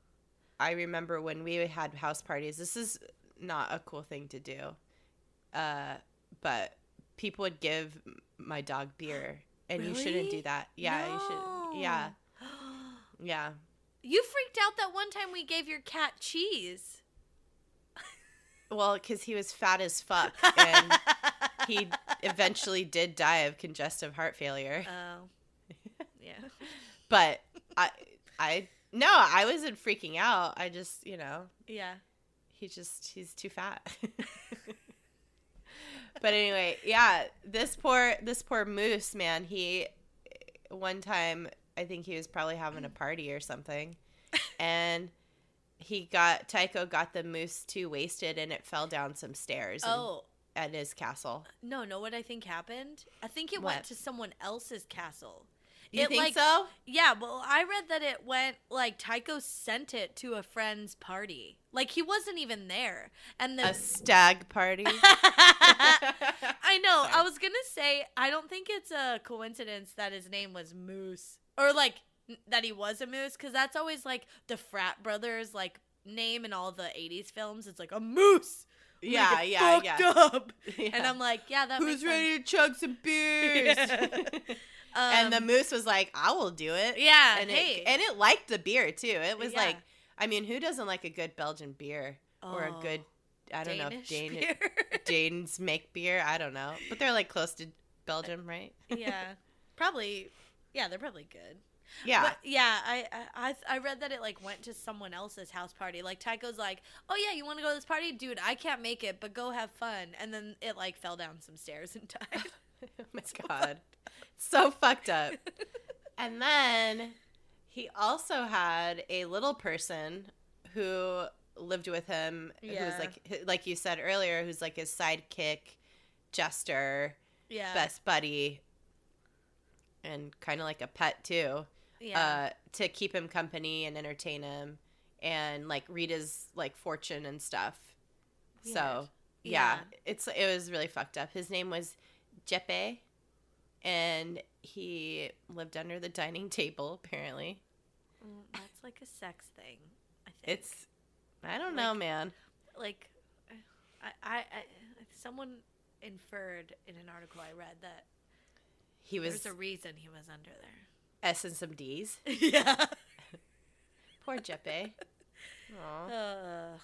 I remember when we had house parties. This is not a cool thing to do. Uh but people would give my dog beer and you shouldn't do that. Yeah, you should. Yeah, yeah. You freaked out that one time we gave your cat cheese. Well, because he was fat as fuck, and he eventually did die of congestive heart failure. Oh. yeah. But I, I no, I wasn't freaking out. I just, you know, Yeah. he just he's too fat. but anyway, yeah, this poor this poor moose man, he one time I think he was probably having a party or something and he got Tycho got the moose too wasted and it fell down some stairs and- Oh. At his castle. No, know what I think happened? I think it What? went to someone else's castle. You It, think like- so? Yeah, well, I read that it went like Tycho sent it to a friend's party. Like he wasn't even there. And the A stag party. I know. I was going to say I don't think it's a coincidence that his name was Moose or like that he was a moose cuz that's always like the frat brothers like name in all the 80s films. It's like a moose. Yeah, yeah, yeah. up. Yeah. And I'm like, yeah, that Who's ready to chug some beers? and the Um, moose was like, "I will do it." Yeah, and hey. it and it liked the beer too. It was Yeah. like, I mean, who doesn't like a good Belgian beer or a Oh, good? I don't know if Danish beer. Danes make beer. I don't know, but they're like close to Belgium, right? yeah, probably. Yeah, they're probably good. Yeah, But yeah, I, I I I read that it like went to someone else's house party. Like Tycho's like, "Oh yeah, you want to go to this party, dude? I can't make it, but go have fun." And then it like fell down some stairs and died. oh my god, so fucked up. And then he also had a little person who lived with him, who was like, like you said earlier, who's like his sidekick, jester, yeah, best buddy, and kind of like a pet too, yeah, uh, to keep him company and entertain him, and like read his like fortune and stuff. So yeah, Yeah. it's it was really fucked up. His name was Jeppe, and he lived under the dining table. Apparently, Mm, that's like a sex thing. I think it's I don't know, man. like I, I, I someone inferred in an article I read that He was there's a reason he was under S and some D's. yeah. Poor Jeppe. Aw. Uh,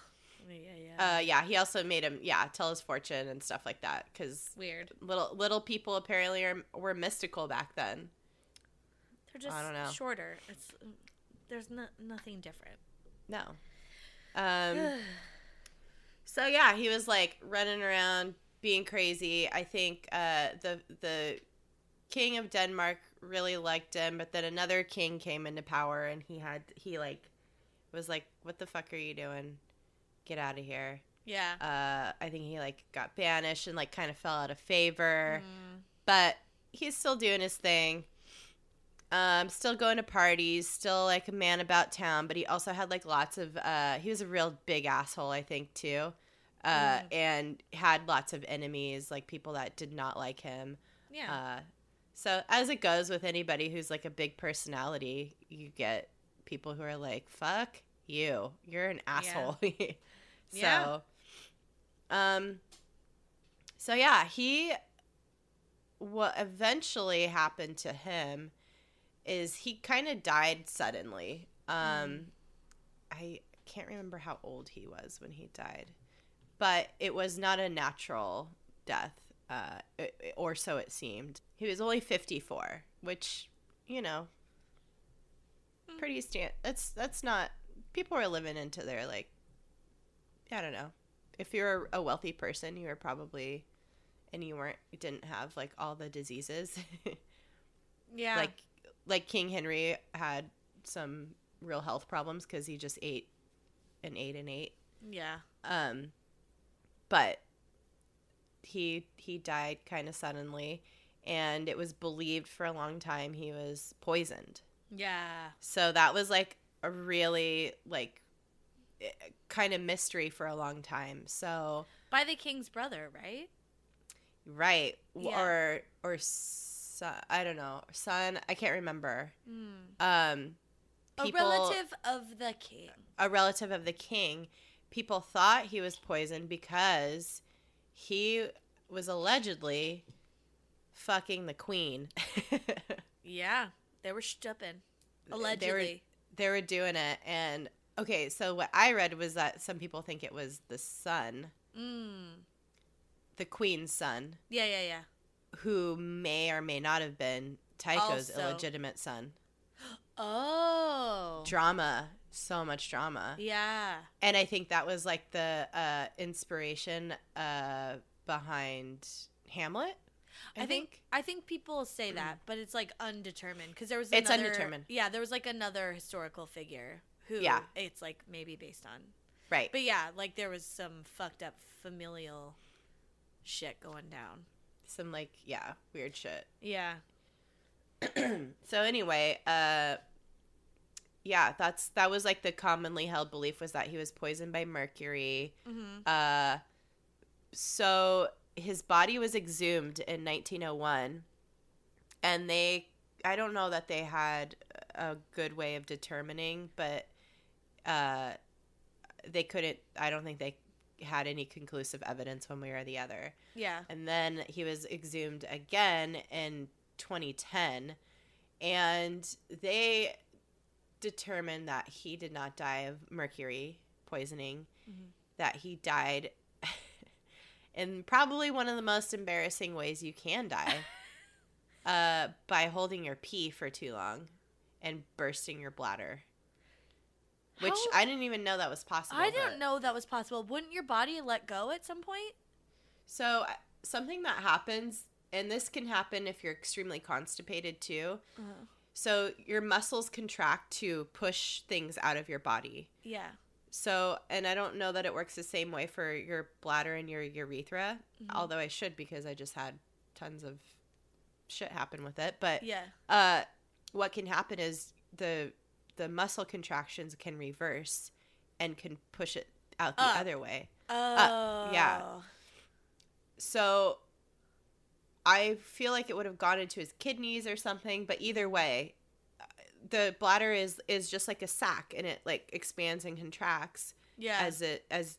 yeah, yeah. Uh, yeah, he also made him, yeah, tell his fortune and stuff like that. Because Weird. little little people apparently are, were mystical back then. They're just I don't know. shorter. It's there's no, nothing different. No. Um. so yeah, he was like running around being crazy. I think uh, the the king of Denmark really liked him, but then another king came into power, and he had he like was like, "What the fuck are you doing? Get out of here." yeah. Uh, I think he like got banished and like kind of fell out of favor. Mm, but he's still doing his thing. Um, still going to parties, still like a man about town, but he also had like lots of uh he was a real big asshole, I think, too. Uh Mm. and had lots of enemies, like people that did not like him. yeah. Uh so as it goes with anybody who's like a big personality, you get people who are like, Fuck you. You're an asshole. so Yeah. um so yeah, he what eventually happened to him is he kind of died suddenly. Um Mm. I can't remember how old he was when he died. But it was not a natural death. Uh, or so it seemed. He was only 54, which, you know, Mm. pretty stand. That's that's not. People are living into their like. I don't know. If you're a wealthy person, you were probably, and you weren't, you didn't have like all the diseases. yeah. Like, like King Henry had some real health problems because he just ate and ate and ate. yeah. Um, but he he died kind of suddenly, and it was believed for a long time he was poisoned. Yeah. So that was like a really like kind of mystery for a long time. So By the king's brother, right? right Yeah. or or son, I don't know son I can't remember. Mm. Um, A relative of the king. a relative of the king, people thought he was poisoned because he was allegedly fucking the queen. Yeah, they were stupping. They were- Allegedly. they were doing it and okay so what i read was that some people think it was the son Mm. the queen's son Yeah, yeah, yeah. who may or may not have been tycho's Also- illegitimate son Oh. drama so much drama Yeah. and i think that was like the uh inspiration uh behind hamlet i, I think, think I think people say that, but it's like undetermined because there was It's another, undetermined. Yeah, there was like another historical figure who Yeah. it's like maybe based on. right But yeah, like there was some fucked up familial shit going down. some like yeah weird shit Yeah. so anyway, uh yeah, that's that was like the commonly held belief was that he was poisoned by mercury. Mm-hmm. Uh so his body was exhumed in 1901 and they I don't know that they had a good way of determining, but uh they couldn't I don't think they had any conclusive evidence one way or the other. Yeah. And then he was exhumed again in 2010. And they determined that he did not die of mercury poisoning, Mhm. that he died in probably one of the most embarrassing ways you can die uh, by holding your pee for too long and bursting your bladder. Which How- I didn't even know that was possible. I didn't know that was possible. Wouldn't your body let go at some point? So something that happens, and this can happen if you're extremely constipated too. Uh-huh. So your muscles contract to push things out of your body. Yeah. So, and I don't know that it works the same way for your bladder and your urethra, Mhm. although I should because I just had tons of shit happen with it. But Yeah. uh, what can happen is the the muscle contractions can reverse and can push it out the Up. other way. Oh. yeah. So I feel like it would have gone into his kidneys or something, but either way, uh, the bladder is is just like a sac and it like expands and contracts Yeah. as it as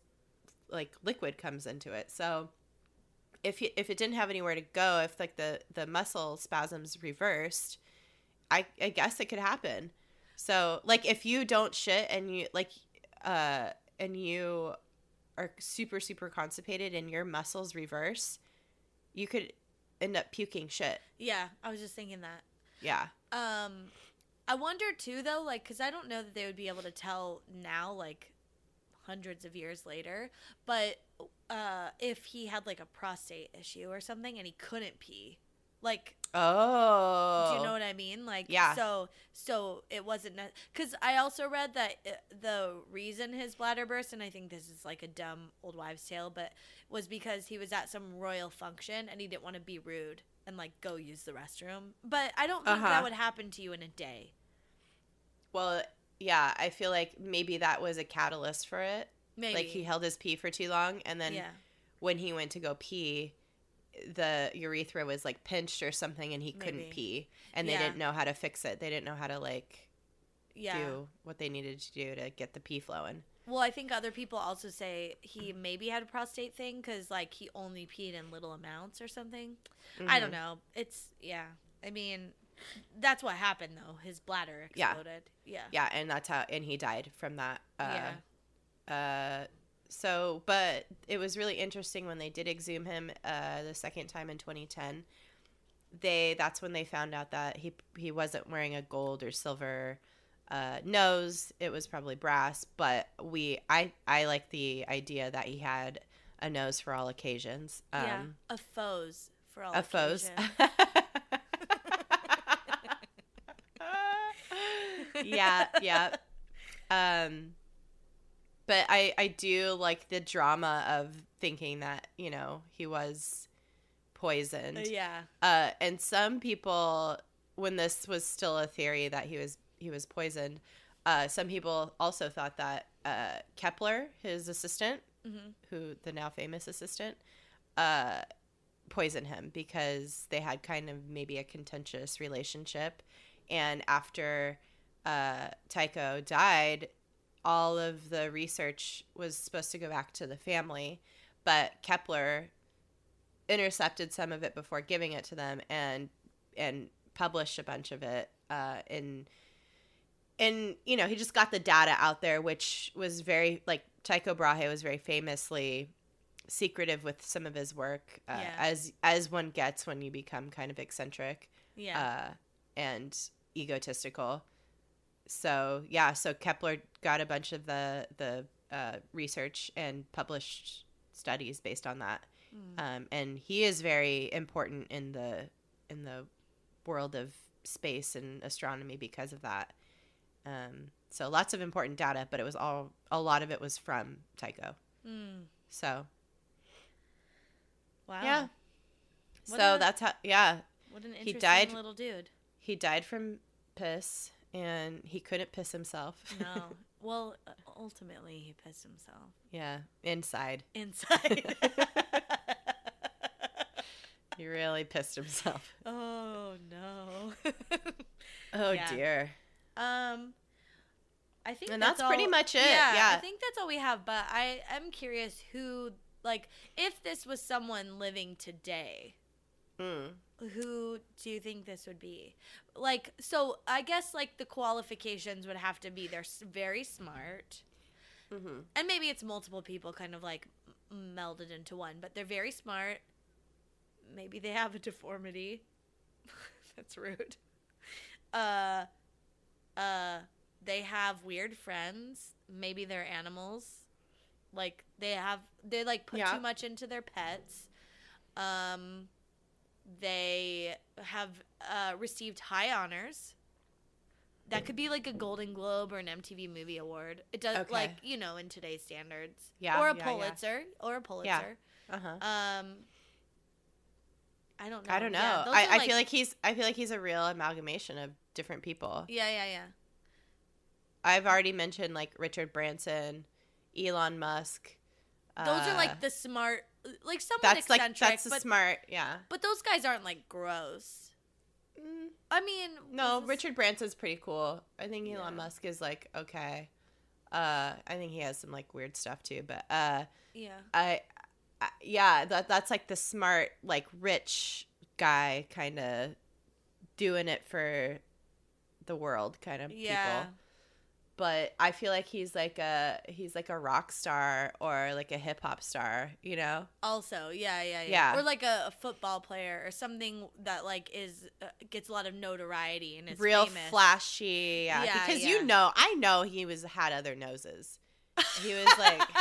like liquid comes into it. So if you, if it didn't have anywhere to go, if like the the muscle spasms reversed, I I guess it could happen. So like if you don't shit and you like uh and you are super super constipated and your muscles reverse, you could end up puking shit. yeah. I was just thinking that. Yeah. Um, I wonder too, though, like, because I don't know that they would be able to tell now, like, hundreds of years later. But uh, if he had like a prostate issue or something and he couldn't pee, like, Oh. do you know what I mean? Like, Yeah. So, so it wasn't because I also read that uh, the reason his bladder burst, and I think this is like a dumb old wives' tale, but was because he was at some royal function and he didn't want to be rude and like go use the restroom. But I don't think Uh-huh. that would happen to you in a day. Well, yeah, I feel like maybe that was a catalyst for it. Maybe. Like he held his pee for too long, and then yeah. when he went to go pee, the urethra was like pinched or something, and he couldn't pee, and they didn't know how to fix it. They didn't know how to like Yeah. do what they needed to do to get the pee flowing. Well, I think other people also say he maybe had a prostate thing because like he only peed in little amounts or something. I don't Mhm. know. It's yeah. I mean, that's what happened though. His bladder Yeah. exploded. Yeah. Yeah, and that's how, and he died from that. Uh, Yeah. Uh, so, but it was really interesting when they did exhume him uh, the second time in 2010. They that's when they found out that he he wasn't wearing a gold or silver uh, nose. It was probably brass. But we I I like the idea that he had a nose for all occasions. Um, yeah. A foes for all a foes. yeah, yeah. Um, but I I do like the drama of thinking that you know he was poisoned. yeah. Uh, and some people, when this was still a theory that he was he was poisoned, uh, some people also thought that uh, Kepler, his assistant, hmm who the now famous assistant, uh, poisoned him because they had kind of maybe a contentious relationship. And after uh, Tycho died, all of the research was supposed to go back to the family, but Kepler intercepted some of it before giving it to them and and published a bunch of it uh, in and you know he just got the data out there which was very like tycho brahe was very famously secretive with some of his work uh, Yeah. as as one gets when you become kind of eccentric Yeah. uh, and egotistical. So yeah, so Kepler got a bunch of the the uh, research and published studies based on that, Mm. um, and he is very important in the in the world of space and astronomy because of that. Um, so lots of important data, but it was all a lot of it was from Tycho. Mm. So Wow. yeah, What so a- that's how yeah What an He interesting died- little dude. he died from piss and he couldn't piss himself. No. well, ultimately, he pissed himself yeah, inside. inside. He really pissed himself. oh no. Oh Yeah. dear. Um, I think And that's pretty all- much it, Yeah, I think that's all we have. But I am curious who, like, if this was someone living today, Mm. who do you think this would be? Like, so I guess like the qualifications would have to be they're very smart, hmm and maybe it's multiple people kind of like melded into one, but they're very smart. Maybe they have a deformity. That's rude. Uh, uh, they have weird friends. Maybe they're animals. Like they have, they like put Yeah. too much into their pets. Um, they have uh, received high honors. That could be like a Golden Globe or an MTV Movie Award. It does Okay. like you know in today's standards. Yeah, Or a yeah, yeah. Pulitzer. Or a Pulitzer. Uh huh. Um. I don't know. I don't know. Yeah, I, I feel like he's. I feel like he's a real amalgamation of different people. Yeah, yeah, yeah. I've already mentioned like Richard Branson, Elon Musk. Those are uh, like the smart, like somewhat that's like eccentric, that's the but smart. Yeah. but those guys aren't like gross. Mm, I mean, no, Richard Branson's pretty cool. I think Elon Yeah. Musk is like okay. Uh, I think he has some like weird stuff too, but uh, Yeah. I, I yeah, that that's like the smart, like rich guy kind of doing it for the world kind of Yeah. people. But I feel like he's like a he's like a rock star or like a hip hop star, you know? Also, yeah, yeah, yeah. Yeah. Or like a, a football player or something that like is uh, gets a lot of notoriety and is Real famous. flashy, yeah. Yeah, because yeah. you know, I know he was had other noses. He was like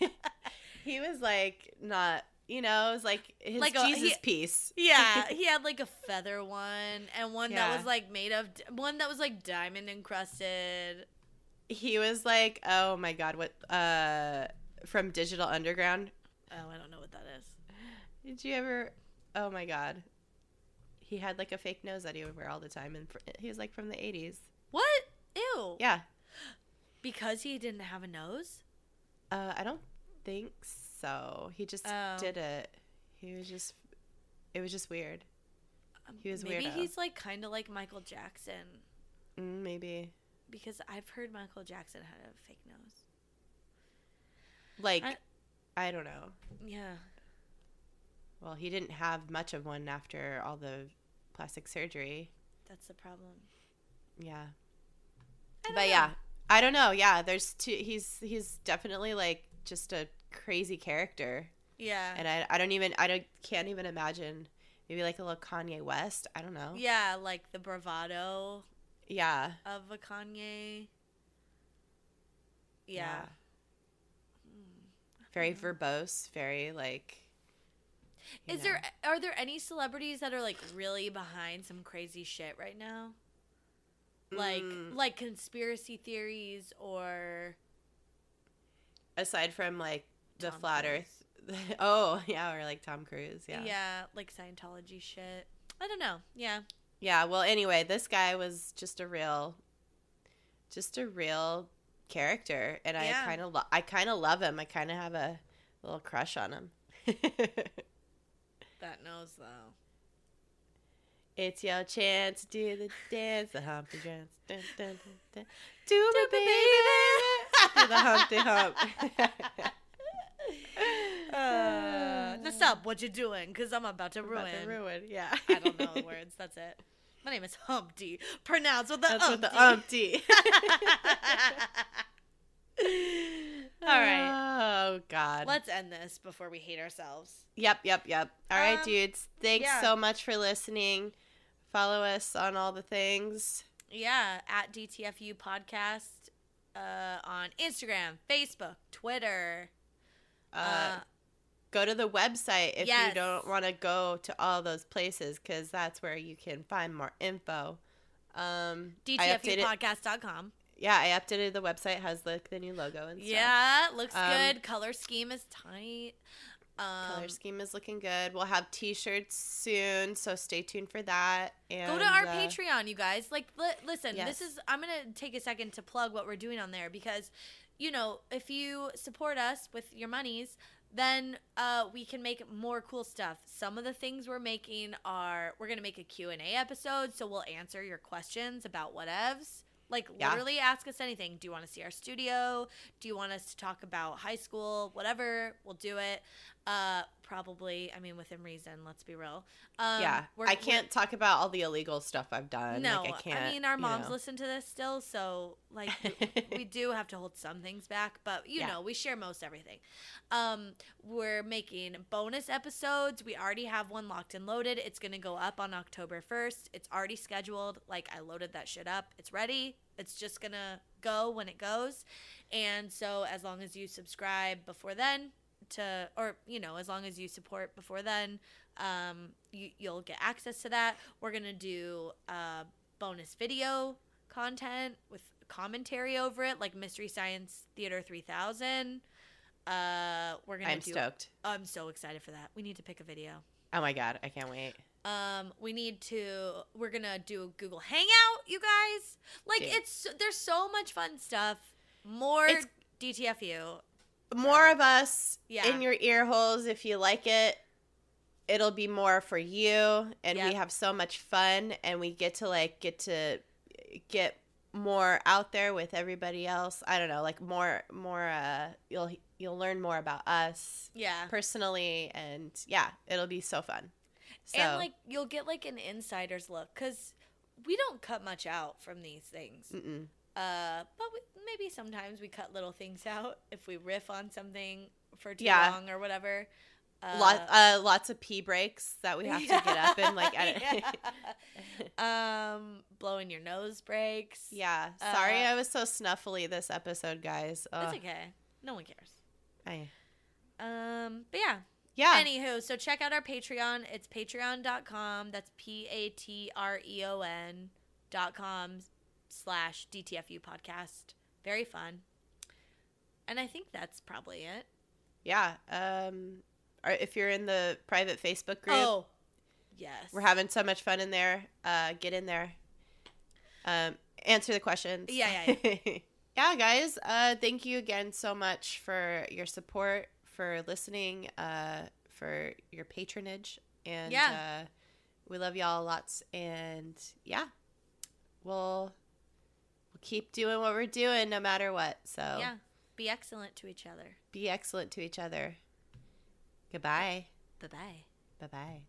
he was like not, you know, it was like his Like a- Jesus he- piece. yeah, he had like a feather one and one that was like made of one that was like diamond encrusted. he was like, "Oh my god, what uh from Digital Underground? Oh, I don't know what that is. Did you ever Oh my god. He had like a fake nose that he would wear all the time and fr- he was like from the 80s. What? Ew. Yeah. Because he didn't have a nose? Uh I don't think so. He just Oh. did it. He was just it was just weird. He was Maybe weirdo. he's like kind of like Michael Jackson Mm, maybe. because I've heard Michael Jackson had a fake nose. Like I- I don't know. Yeah. Well, he didn't have much of one after all the plastic surgery. That's the problem. Yeah. I don't but know. yeah i don't know yeah there's two he's he's definitely like just a crazy character Yeah. and i, I don't even i don't can't even imagine maybe like a little kanye west i don't know yeah, like the bravado yeah of a Kanye. Yeah. very verbose very like Is know. there are there any celebrities that are like really behind some crazy shit right now? Like Mm, like conspiracy theories or aside from like the Tom flat Cruise. earth oh yeah or like tom cruise yeah yeah, like Scientology shit. I don't know. Yeah. Yeah, well anyway, this guy was just a real just a real character and Yeah. I kind of lo- I kind of love him. I kind of have a little crush on him. That knows though. it's your chance to do the dance, the Humpty dance. Dun, dun, dun, dun. Do it, baby. do the Humpty Hump. Up. What you doing? Because I'm about to ruin. About to ruin. Yeah. I don't know the words. That's it. My name is Humpty. Pronounced with the That's umpty. with the umpty. All right. Oh God. Let's end this before we hate ourselves. Yep, yep, yep. All right, Um, dudes. Thanks yeah. so much for listening. Follow us on all the things. Yeah, at DTFU podcast uh, on Instagram, Facebook, Twitter. Uh, Uh, go to the website if yes. you don't want to go to all those places because that's where you can find more info. Um, DTFUpodcast.com. yeah, I updated the website. Has like the new logo and stuff. Yeah, looks Um, good. Color scheme is tight. Um, Color scheme is looking good. We'll have T-shirts soon, so stay tuned for that. And Go to our uh, Patreon, you guys. Like, li- listen, Yes. this is. I'm gonna take a second to plug what we're doing on there because, you know, if you support us with your monies, then uh, we can make more cool stuff. Some of the things we're making are we're gonna make a Q and A episode, so we'll answer your questions about whatevs. Like Yeah. literally ask us anything. Do you want to see our studio? Do you want us to talk about high school? Whatever, we'll do it. Uh, probably. I mean, within reason. Let's be real. Um, yeah, I can't talk about all the illegal stuff I've done. no, like, I can't. I mean our you moms know. listen to this still, so like we, we do have to hold some things back, but you Yeah. know we share most everything. Um, we're making bonus episodes. We already have one locked and loaded. It's gonna go up on October first. It's already scheduled. Like I loaded that shit up. It's ready. It's just gonna go when it goes, and so as long as you subscribe before then to or you know as long as you support before then um, you, you'll get access to that we're gonna do uh, bonus video content with commentary over it like mystery science theater 3000 uh, we're gonna I'm do stoked. i'm so excited for that we need to pick a video Oh my god, I can't wait. um, we need to. We're gonna do a Google Hangout, you guys. Like Dude. it's there's so much fun stuff. More It's- DTFU. More of us Yeah. in your ear holes if you like it. It'll be more for you and Yep. we have so much fun and we get to like get to get more out there with everybody else. I don't know, like more more uh you'll you'll learn more about us Yeah. personally and yeah, it'll be so fun. So and like you'll get like an insider's look because we don't cut much out from these things. mm-mm. Uh, but we, maybe sometimes we cut little things out if we riff on something for too Yeah. long or whatever. Uh, Lot, uh, lots of pee breaks that we have to get up and like edit. yeah. um, blowing your nose breaks. Yeah, sorry Uh, I was so snuffly this episode, guys. Ugh, okay. No one cares. I, Um, but yeah. yeah, Anywho, so check out our Patreon. It's patreon.com. That's P A T R E O N dot com slash DTFU podcast. Very fun. And I think that's probably it. yeah. Um, if you're in the private Facebook group, Oh, yes. we're having so much fun in there. Uh, get in there. Um, answer the questions. Yeah, yeah, yeah, guys. Uh, thank you again so much for your support, for listening, uh, for your patronage, and Yeah. uh, we love y'all lots. And yeah, we'll we'll keep doing what we're doing no matter what. So Yeah. Be excellent to each other. be excellent to each other. Goodbye. Bye bye. Bye bye.